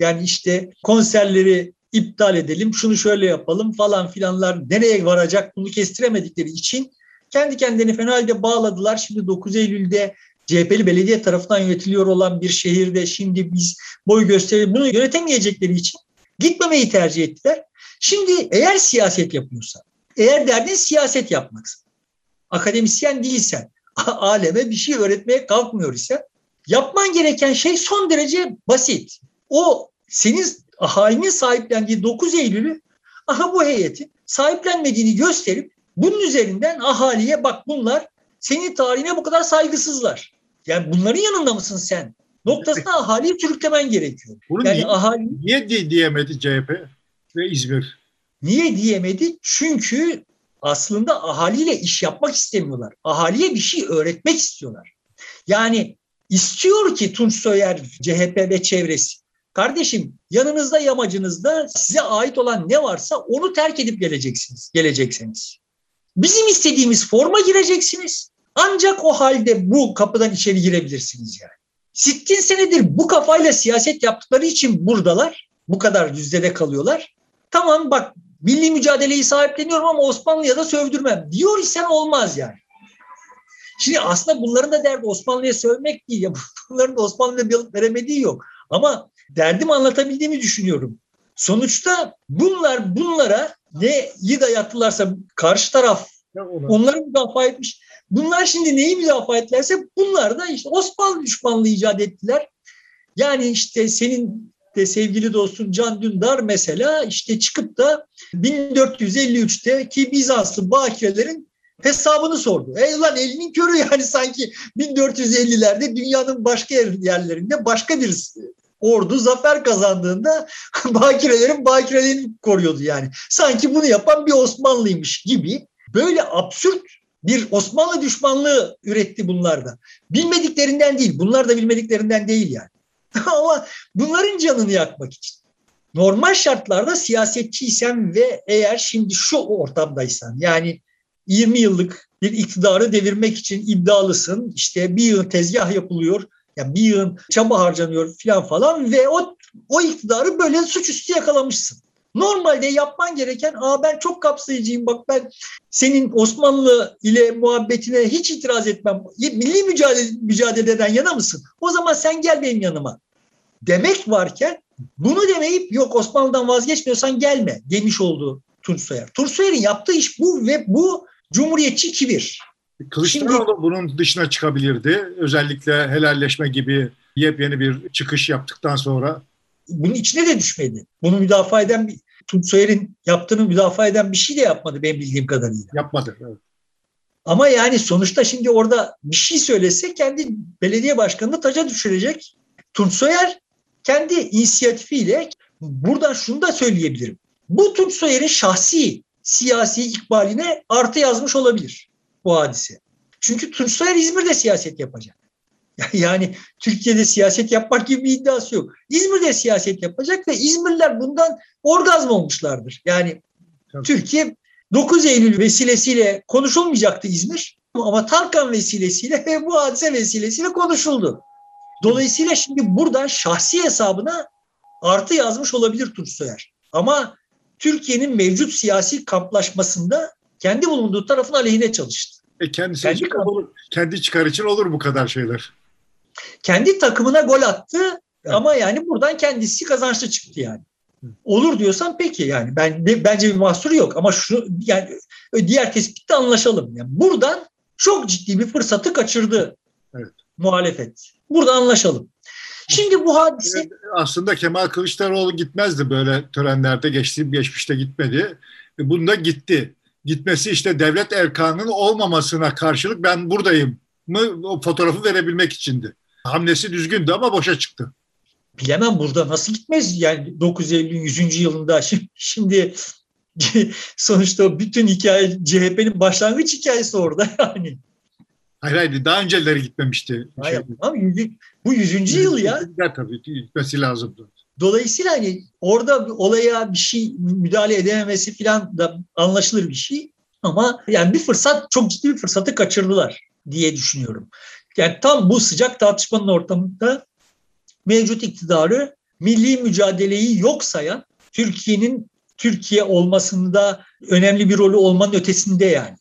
yani işte konserleri iptal edelim, şunu şöyle yapalım falan filanlar nereye varacak bunu kestiremedikleri için kendi kendini fena halde bağladılar. Şimdi 9 Eylül'de CHP'li belediye tarafından yönetiliyor olan bir şehirde şimdi biz boy gösterelim bunu yönetemeyecekleri için Gitmemeyi tercih ettiler. Şimdi eğer siyaset yapıyorsan, eğer derdin siyaset yapmaksa, akademisyen değilsen, aleme bir şey öğretmeye kalkmıyor ise yapman gereken şey son derece basit. O senin ahalinin sahiplendiği 9 Eylül'ü aha bu heyetin sahiplenmediğini gösterip bunun üzerinden ahaliye bak bunlar senin tarihine bu kadar saygısızlar. Yani bunların yanında mısın sen? Noktasına ahaliyi sürüklemen gerekiyor. Bunu yani niye, ahali, niye diyemedi CHP ve İzmir? Niye diyemedi? Çünkü aslında ahaliyle iş yapmak istemiyorlar. Ahaliye bir şey öğretmek istiyorlar. Yani istiyor ki Tunç Soyer, CHP ve çevresi. Kardeşim yanınızda yamacınızda size ait olan ne varsa onu terk edip geleceksiniz, geleceksiniz. Bizim istediğimiz forma gireceksiniz. Ancak o halde bu kapıdan içeri girebilirsiniz yani. 60 senedir bu kafayla siyaset yaptıkları için buradalar. Bu kadar yüzdede kalıyorlar. Tamam bak milli mücadeleyi sahipleniyorum ama Osmanlı'ya da sövdürmem. Diyor isen olmaz yani. Şimdi aslında bunların da derdi Osmanlı'ya sövmek değil. Ya. Bunların da Osmanlı'ya bir veremediği yok. Ama derdimi anlatabildiğimi düşünüyorum. Sonuçta bunlar bunlara neyi dayattılarsa karşı taraf onları müdafaa etmiş. Bunlar şimdi neyi müdafaa ettilerse bunlar da işte Osmanlı düşmanlığı icat ettiler. Yani işte senin de sevgili dostun Can Dündar mesela işte çıkıp da 1453'te ki Bizanslı bakirelerin hesabını sordu. Ey lan elinin körü yani sanki 1450'lerde dünyanın başka yerlerinde başka bir ordu zafer kazandığında bakirelerin bakirelerini koruyordu yani. Sanki bunu yapan bir Osmanlıymış gibi böyle absürt bir Osmanlı düşmanlığı üretti bunlarda. Bilmediklerinden değil, bunlar da bilmediklerinden değil yani. Ama bunların canını yakmak için. Normal şartlarda siyasetçiysen ve eğer şimdi şu ortamdaysan yani 20 yıllık bir iktidarı devirmek için iddialısın. İşte bir yıl tezgah yapılıyor. Yani bir yığın çaba harcanıyor falan falan ve o, o iktidarı böyle suçüstü yakalamışsın. Normalde yapman gereken Aa ben çok kapsayıcıyım bak ben senin Osmanlı ile muhabbetine hiç itiraz etmem. Milli mücadele, mücadeleden yana mısın? O zaman sen gel benim yanıma. Demek varken bunu demeyip yok Osmanlı'dan vazgeçmiyorsan gelme demiş oldu Tunç Soyer. Tunç Soyer'in yaptığı iş bu ve bu cumhuriyetçi kibir. Kılıçdaroğlu Şimdi, bunun dışına çıkabilirdi. Özellikle helalleşme gibi yepyeni bir çıkış yaptıktan sonra. Bunun içine de düşmedi. Bunu müdafaa eden bir Tunç Soyer'in yaptığını müdafaa eden bir şey de yapmadı benim bildiğim kadarıyla. Yapmadı. Evet. Ama yani sonuçta şimdi orada bir şey söylese kendi belediye başkanını taca düşürecek. Tunç Soyer kendi inisiyatifiyle buradan şunu da söyleyebilirim. Bu Tunç Soyer'in şahsi siyasi ikbaline artı yazmış olabilir bu hadise. Çünkü Tunç Soyer İzmir'de siyaset yapacak. Yani Türkiye'de siyaset yapmak gibi bir iddiası yok. İzmir'de siyaset yapacak ve İzmirliler bundan orgazm olmuşlardır. Yani Tabii. Türkiye 9 Eylül vesilesiyle konuşulmayacaktı İzmir ama Tarkan vesilesiyle ve bu hadise vesilesiyle konuşuldu. Dolayısıyla şimdi buradan şahsi hesabına artı yazmış olabilir Tunç Soyer. Ama Türkiye'nin mevcut siyasi kamplaşmasında kendi bulunduğu tarafın aleyhine çalıştı. E kendisi kendi, için olur, kendi çıkar için olur bu kadar şeyler. Kendi takımına gol attı evet. ama yani buradan kendisi kazançlı çıktı yani. Olur diyorsan peki yani ben bence bir mahsuru yok ama şu yani diğer tespitte anlaşalım. Yani buradan çok ciddi bir fırsatı kaçırdı evet. muhalefet. Burada anlaşalım. Şimdi bu hadise... Aslında Kemal Kılıçdaroğlu gitmezdi böyle törenlerde. Geçtiğim geçmişte gitmedi. Bunda gitti. Gitmesi işte devlet erkanının olmamasına karşılık ben buradayım mı o fotoğrafı verebilmek içindi. Hamlesi düzgündü ama boşa çıktı. Bilemem burada nasıl gitmez yani 9 Eylül'ün 100. yılında şimdi, şimdi sonuçta bütün hikaye CHP'nin başlangıç hikayesi orada yani. Hayır hayır daha önceleri gitmemişti. Hayır, şey. Abi, bu yüzüncü yıl ya. Tabii gitmesi lazımdı. Dolayısıyla hani orada olaya bir şey müdahale edememesi falan da anlaşılır bir şey. Ama yani bir fırsat, çok ciddi bir fırsatı kaçırdılar diye düşünüyorum. Yani tam bu sıcak tartışmanın ortamında mevcut iktidarı milli mücadeleyi yok sayan, Türkiye'nin Türkiye olmasında önemli bir rolü olmanın ötesinde yani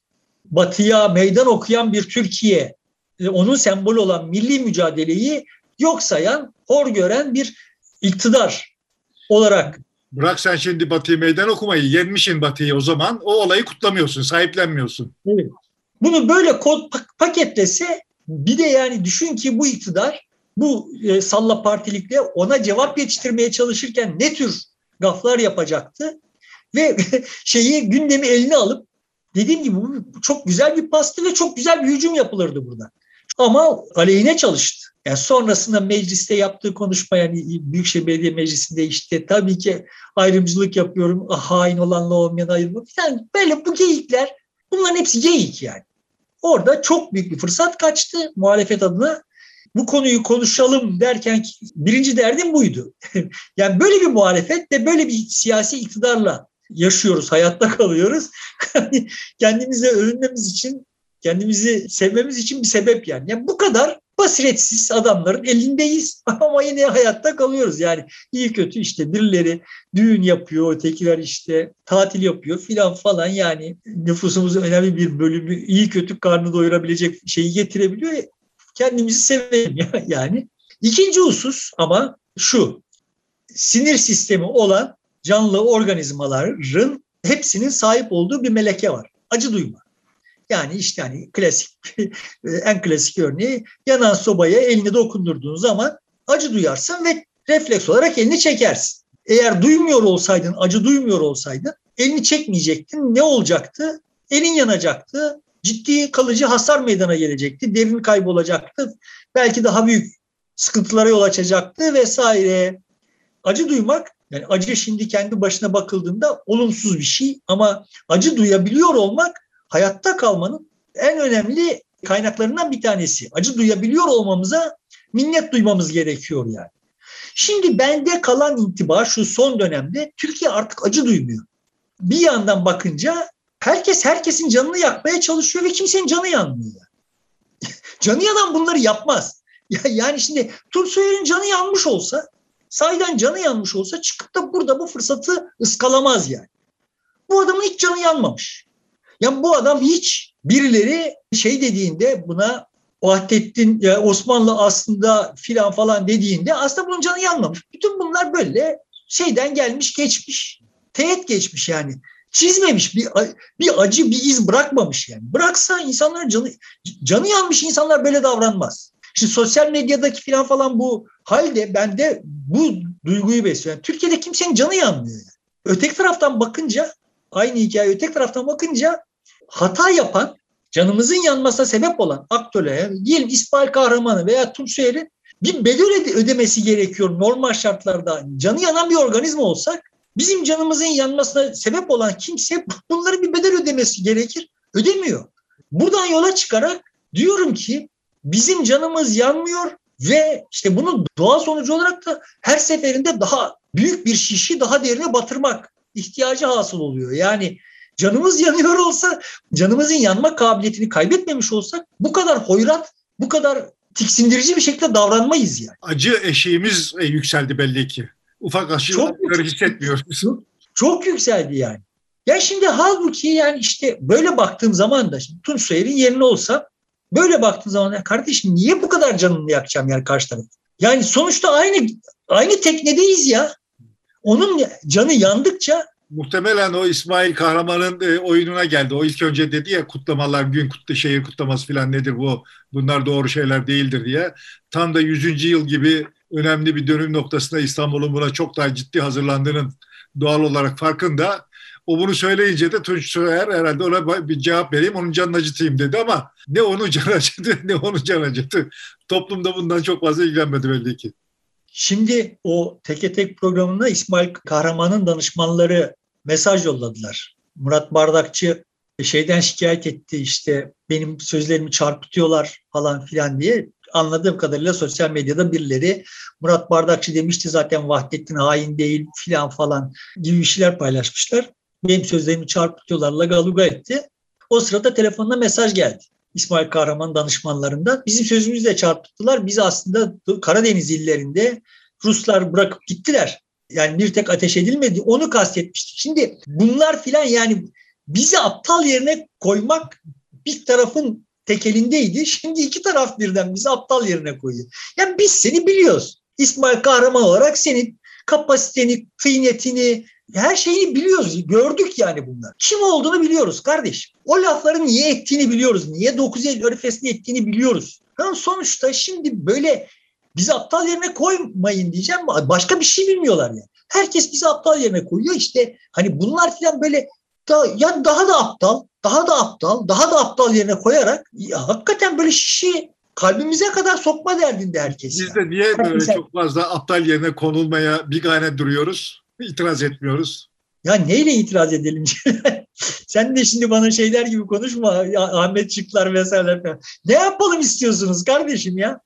batıya meydan okuyan bir Türkiye, e, onun sembolü olan milli mücadeleyi yok sayan, hor gören bir iktidar olarak. Bırak sen şimdi Batı'yı meydan okumayı, yenmişin Batı'yı o zaman o olayı kutlamıyorsun, sahiplenmiyorsun. Evet. Bunu böyle paketlese bir de yani düşün ki bu iktidar bu e, salla partilikle ona cevap yetiştirmeye çalışırken ne tür gaflar yapacaktı ve şeyi gündemi eline alıp dediğim gibi bu çok güzel bir pastı ve çok güzel bir hücum yapılırdı burada. Ama aleyhine çalıştı. Yani sonrasında mecliste yaptığı konuşma yani Büyükşehir Belediye Meclisi'nde işte tabii ki ayrımcılık yapıyorum. Ah, hain olanla olmayan ayrımı. Yani böyle bu geyikler bunların hepsi geyik yani. Orada çok büyük bir fırsat kaçtı muhalefet adına. Bu konuyu konuşalım derken birinci derdim buydu. yani böyle bir muhalefet ve böyle bir siyasi iktidarla yaşıyoruz, hayatta kalıyoruz. kendimize övünmemiz için, kendimizi sevmemiz için bir sebep yani. yani bu kadar basiretsiz adamların elindeyiz ama yine hayatta kalıyoruz. Yani iyi kötü işte birileri düğün yapıyor, ötekiler işte tatil yapıyor filan falan yani nüfusumuzun önemli bir bölümü iyi kötü karnı doyurabilecek şeyi getirebiliyor. Kendimizi sevelim yani. İkinci husus ama şu sinir sistemi olan canlı organizmaların hepsinin sahip olduğu bir meleke var. Acı duyma. Yani işte hani klasik, en klasik örneği yanan sobaya elini dokundurduğun zaman acı duyarsın ve refleks olarak elini çekersin. Eğer duymuyor olsaydın, acı duymuyor olsaydın elini çekmeyecektin. Ne olacaktı? Elin yanacaktı. Ciddi kalıcı hasar meydana gelecekti. Derin kaybolacaktı. Belki daha büyük sıkıntılara yol açacaktı vesaire. Acı duymak yani acı şimdi kendi başına bakıldığında olumsuz bir şey ama acı duyabiliyor olmak hayatta kalmanın en önemli kaynaklarından bir tanesi. Acı duyabiliyor olmamıza minnet duymamız gerekiyor yani. Şimdi bende kalan intiba şu son dönemde Türkiye artık acı duymuyor. Bir yandan bakınca herkes herkesin canını yakmaya çalışıyor ve kimsenin canı yanmıyor. canı yanan bunları yapmaz. Yani şimdi Tunç Soyer'in canı yanmış olsa, sahiden canı yanmış olsa çıkıp da burada bu fırsatı ıskalamaz yani. Bu adamın hiç canı yanmamış. Yani bu adam hiç birileri şey dediğinde buna Vahdettin ya Osmanlı aslında filan falan dediğinde aslında bunun canı yanmamış. Bütün bunlar böyle şeyden gelmiş geçmiş. Teğet geçmiş yani. Çizmemiş bir, bir acı bir iz bırakmamış yani. Bıraksa insanların canı canı yanmış insanlar böyle davranmaz. Şimdi sosyal medyadaki filan falan bu halde bende bu duyguyu besliyor. Yani Türkiye'de kimsenin canı yanmıyor. Yani. Öteki taraftan bakınca aynı hikaye öteki taraftan bakınca hata yapan canımızın yanmasına sebep olan aktörlere diyelim İsmail Kahramanı veya Tunçer'in bir bedel ödemesi gerekiyor normal şartlarda. Canı yanan bir organizma olsak bizim canımızın yanmasına sebep olan kimse bunları bir bedel ödemesi gerekir. Ödemiyor. Buradan yola çıkarak diyorum ki bizim canımız yanmıyor ve işte bunun doğal sonucu olarak da her seferinde daha büyük bir şişi daha derine batırmak ihtiyacı hasıl oluyor. Yani canımız yanıyor olsa, canımızın yanma kabiliyetini kaybetmemiş olsak bu kadar hoyrat, bu kadar tiksindirici bir şekilde davranmayız yani. Acı eşiğimiz e, yükseldi belli ki. Ufak aşıları hissetmiyoruz. Çok, çok yükseldi yani. Ya şimdi halbuki yani işte böyle baktığım zaman da şimdi Tunç Soyer'in yerine olsa böyle baktığım zaman ya kardeşim niye bu kadar canını yakacağım yani karşı taraf? Yani sonuçta aynı aynı teknedeyiz ya. Onun canı yandıkça muhtemelen o İsmail Kahraman'ın e, oyununa geldi. O ilk önce dedi ya kutlamalar, gün kutlu şehir kutlaması falan nedir bu? Bunlar doğru şeyler değildir diye. Tam da 100. yıl gibi önemli bir dönüm noktasında İstanbul'un buna çok daha ciddi hazırlandığının doğal olarak farkında. O bunu söyleyince de Tunç Soyer herhalde ona bir cevap vereyim, onun canını acıtayım dedi ama ne onun canı acıdı ne onun canı acıdı. Toplumda bundan çok fazla ilgilenmedi belli ki. Şimdi o teke tek programında İsmail Kahraman'ın danışmanları mesaj yolladılar. Murat Bardakçı şeyden şikayet etti işte benim sözlerimi çarpıtıyorlar falan filan diye. Anladığım kadarıyla sosyal medyada birileri Murat Bardakçı demişti zaten Vahdettin hain değil filan falan gibi bir şeyler paylaşmışlar. Benim sözlerimi çarpıtıyorlar lagaluga etti. O sırada telefonuna mesaj geldi. İsmail Kahraman danışmanlarında. Bizim sözümüzle çarpıttılar. Biz aslında Karadeniz illerinde Ruslar bırakıp gittiler. Yani bir tek ateş edilmedi. Onu kastetmiştik. Şimdi bunlar filan yani bizi aptal yerine koymak bir tarafın tekelindeydi. Şimdi iki taraf birden bizi aptal yerine koyuyor. Yani biz seni biliyoruz. İsmail Kahraman olarak senin kapasiteni, kıymetini, her şeyi biliyoruz. Gördük yani bunlar. Kim olduğunu biliyoruz kardeş. O lafları niye ettiğini biliyoruz. Niye 9 Eylül Arifesi'ni ettiğini biliyoruz. Yani sonuçta şimdi böyle bizi aptal yerine koymayın diyeceğim. Başka bir şey bilmiyorlar yani. Herkes bizi aptal yerine koyuyor. İşte hani bunlar falan böyle da, yani daha da aptal, daha da aptal, daha da aptal yerine koyarak ya, hakikaten böyle şişi kalbimize kadar sokma derdinde herkes. Biz de niye böyle Mesela, çok fazla aptal yerine konulmaya bir gayret duruyoruz? İtiraz etmiyoruz. Ya neyle itiraz edelim? Sen de şimdi bana şeyler gibi konuşma. Ahmet Çıklar vesaire. Ne yapalım istiyorsunuz kardeşim ya?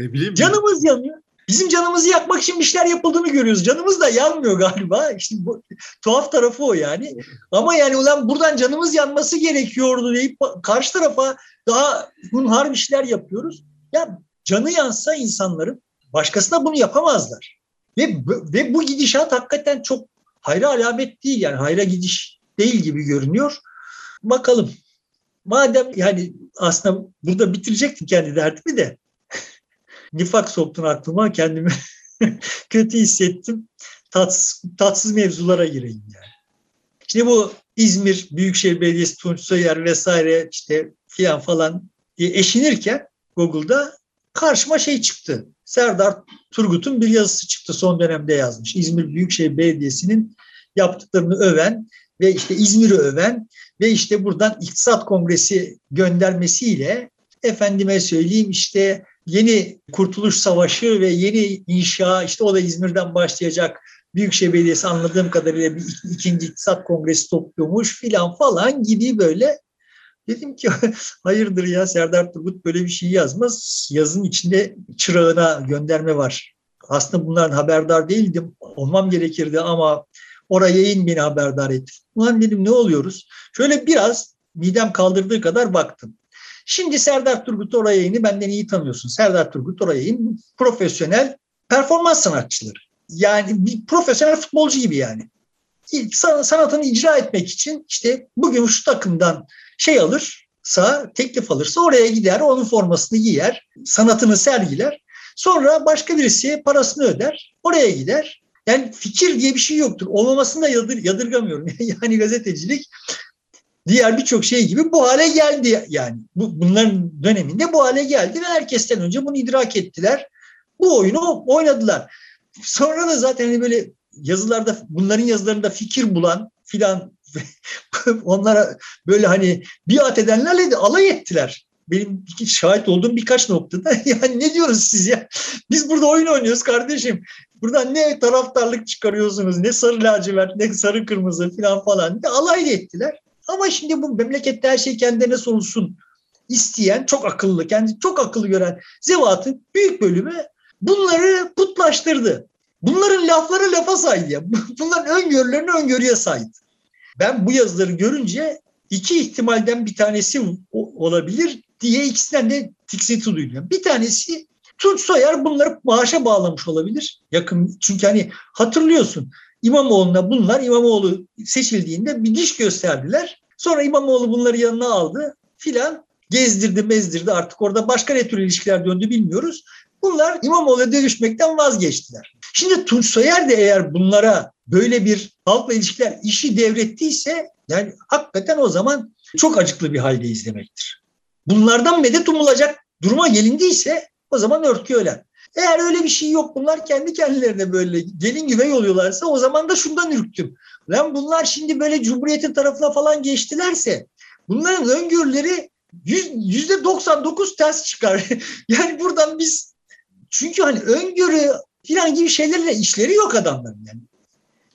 Ne bileyim. Canımız yanıyor. Bizim canımızı yakmak için bir şeyler yapıldığını görüyoruz. Canımız da yanmıyor galiba. İşte bu, tuhaf tarafı o yani. Ama yani ulan buradan canımız yanması gerekiyordu deyip karşı tarafa daha hunhar bir şeyler yapıyoruz. Ya canı yansa insanların başkasına bunu yapamazlar. Ve, ve bu gidişat hakikaten çok hayra alamet değil yani hayra gidiş değil gibi görünüyor. Bakalım. Madem yani aslında burada bitirecektim kendi derdimi de nifak soktun aklıma kendimi kötü hissettim. Tatsız, tatsız mevzulara gireyim yani. Şimdi bu İzmir Büyükşehir Belediyesi Tunç Soyer vesaire işte filan falan diye eşinirken Google'da karşıma şey çıktı. Serdar Turgut'un bir yazısı çıktı son dönemde yazmış. İzmir Büyükşehir Belediyesi'nin yaptıklarını öven ve işte İzmir'i öven ve işte buradan İktisat Kongresi göndermesiyle efendime söyleyeyim işte yeni Kurtuluş Savaşı ve yeni inşa işte o da İzmir'den başlayacak Büyükşehir Belediyesi anladığım kadarıyla bir ikinci iktisat kongresi topluyormuş filan falan gibi böyle Dedim ki hayırdır ya Serdar Turgut böyle bir şey yazmaz. Yazın içinde çırağına gönderme var. Aslında bunların haberdar değildim. Olmam gerekirdi ama oraya yayın beni haberdar etti. Ulan dedim ne oluyoruz? Şöyle biraz midem kaldırdığı kadar baktım. Şimdi Serdar Turgut Orayay'ını benden iyi tanıyorsun. Serdar Turgut Orayay'ın profesyonel performans sanatçıları. Yani bir profesyonel futbolcu gibi yani. Sanatını icra etmek için işte bugün şu takımdan şey alırsa, teklif alırsa oraya gider, onun formasını giyer, sanatını sergiler. Sonra başka birisi parasını öder, oraya gider. Yani fikir diye bir şey yoktur. Olmamasını da yadır, yadırgamıyorum. yani gazetecilik diğer birçok şey gibi bu hale geldi yani. Bu, bunların döneminde bu hale geldi ve herkesten önce bunu idrak ettiler. Bu oyunu oynadılar. Sonra da zaten hani böyle yazılarda bunların yazılarında fikir bulan filan onlara böyle hani biat edenlerle de alay ettiler. Benim şahit olduğum birkaç noktada yani ne diyoruz siz ya? Biz burada oyun oynuyoruz kardeşim. Buradan ne taraftarlık çıkarıyorsunuz, ne sarı lacivert, ne sarı kırmızı falan falan. De alay ettiler. Ama şimdi bu memlekette her şey kendine sorulsun isteyen, çok akıllı, kendi çok akıllı gören zevatın büyük bölümü bunları putlaştırdı. Bunların lafları lafa saydı. Bunların öngörülerini öngörüye saydı. Ben bu yazıları görünce iki ihtimalden bir tanesi olabilir diye ikisinden de tiksinti duyuyorum. Bir tanesi Tunç Soyer bunları maaşa bağlamış olabilir. Yakın çünkü hani hatırlıyorsun İmamoğlu'na bunlar İmamoğlu seçildiğinde bir diş gösterdiler. Sonra İmamoğlu bunları yanına aldı filan gezdirdi mezdirdi artık orada başka ne tür ilişkiler döndü bilmiyoruz. Bunlar İmamoğlu'ya dövüşmekten vazgeçtiler. Şimdi Tunç Soyer de eğer bunlara böyle bir halkla ilişkiler işi devrettiyse yani hakikaten o zaman çok acıklı bir haldeyiz demektir. Bunlardan medet umulacak duruma gelindiyse o zaman örtü ölen. Eğer öyle bir şey yok bunlar kendi kendilerine böyle gelin güvey oluyorlarsa o zaman da şundan ürktüm. Lan bunlar şimdi böyle Cumhuriyet'in tarafına falan geçtilerse bunların öngörüleri yüzde 99 ters çıkar. yani buradan biz çünkü hani öngörü filan gibi şeylerle işleri yok adamların yani.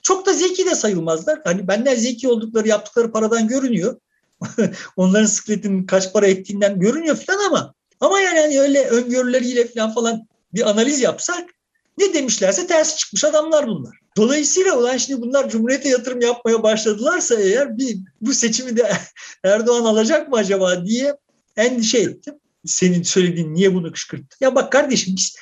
Çok da zeki de sayılmazlar. Hani benden zeki oldukları yaptıkları paradan görünüyor. Onların sıkletin kaç para ettiğinden görünüyor falan ama ama yani hani öyle öngörüleriyle falan falan bir analiz yapsak ne demişlerse ters çıkmış adamlar bunlar. Dolayısıyla olan şimdi bunlar Cumhuriyet'e yatırım yapmaya başladılarsa eğer bir bu seçimi de Erdoğan alacak mı acaba diye endişe ettim. Senin söylediğin niye bunu kışkırttı? Ya bak kardeşim biz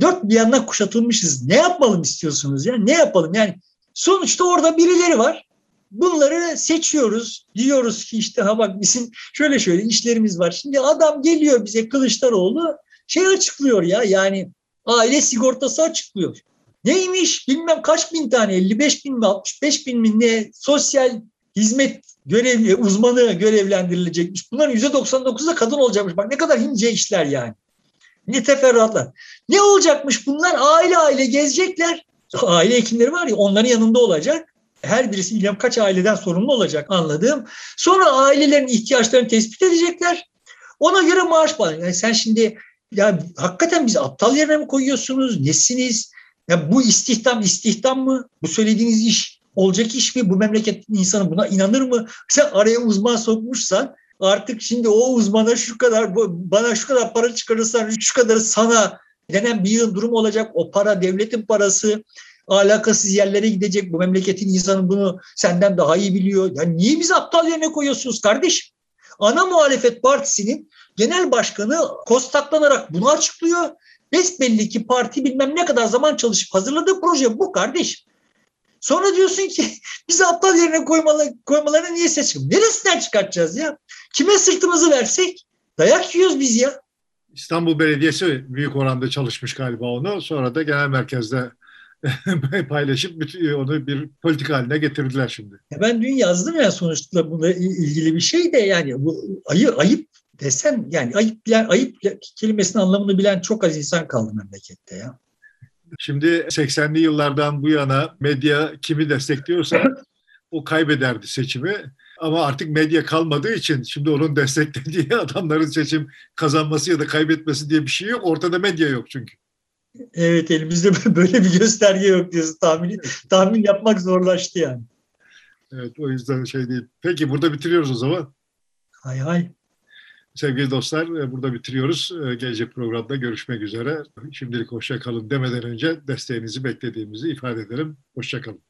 dört bir yandan kuşatılmışız. Ne yapalım istiyorsunuz ya? Ne yapalım? Yani sonuçta orada birileri var. Bunları seçiyoruz. Diyoruz ki işte ha bak bizim şöyle şöyle işlerimiz var. Şimdi adam geliyor bize Kılıçdaroğlu şey açıklıyor ya yani aile sigortası açıklıyor. Neymiş bilmem kaç bin tane 55 bin mi 65 bin mi ne sosyal hizmet görev, uzmanı görevlendirilecekmiş. Bunların %99'da kadın olacakmış. Bak ne kadar ince işler yani. Ne teferruatlar. Ne olacakmış bunlar? Aile aile gezecekler. Aile hekimleri var ya onların yanında olacak. Her birisi bilmem kaç aileden sorumlu olacak anladığım. Sonra ailelerin ihtiyaçlarını tespit edecekler. Ona göre maaş bağlı. Yani sen şimdi ya hakikaten biz aptal yerine mi koyuyorsunuz? Nesiniz? Ya bu istihdam istihdam mı? Bu söylediğiniz iş olacak iş mi? Bu memleketin insanı buna inanır mı? Sen araya uzman sokmuşsan artık şimdi o uzmana şu kadar bana şu kadar para çıkarırsan şu kadarı sana denen bir yığın durum olacak. O para devletin parası alakasız yerlere gidecek. Bu memleketin insanı bunu senden daha iyi biliyor. Yani niye bizi aptal yerine koyuyorsunuz kardeşim? Ana muhalefet partisinin genel başkanı kostaklanarak bunu açıklıyor. Besbelli ki parti bilmem ne kadar zaman çalışıp hazırladığı proje bu kardeş. Sonra diyorsun ki bizi aptal yerine koymalı, koymalarına niye ses çıkıyor? Neresinden çıkartacağız ya? Kime sırtımızı versek dayak yiyoruz biz ya. İstanbul Belediyesi büyük oranda çalışmış galiba onu. Sonra da genel merkezde paylaşıp onu bir politik haline getirdiler şimdi. Ben dün yazdım ya sonuçta bununla ilgili bir şey de yani bu ayı, ayıp desen yani ayıp bilen ayıp kelimesinin anlamını bilen çok az insan kaldı memlekette ya. Şimdi 80'li yıllardan bu yana medya kimi destekliyorsa o kaybederdi seçimi. Ama artık medya kalmadığı için şimdi onun desteklediği adamların seçim kazanması ya da kaybetmesi diye bir şey yok. Ortada medya yok çünkü. Evet elimizde böyle bir gösterge yok diyorsun. Tahmin, tahmin yapmak zorlaştı yani. Evet o yüzden şey değil. Peki burada bitiriyoruz o zaman. Hay hay. Sevgili dostlar e, burada bitiriyoruz. E, gelecek programda görüşmek üzere. Şimdilik hoşça kalın demeden önce desteğinizi beklediğimizi ifade edelim. Hoşça kalın.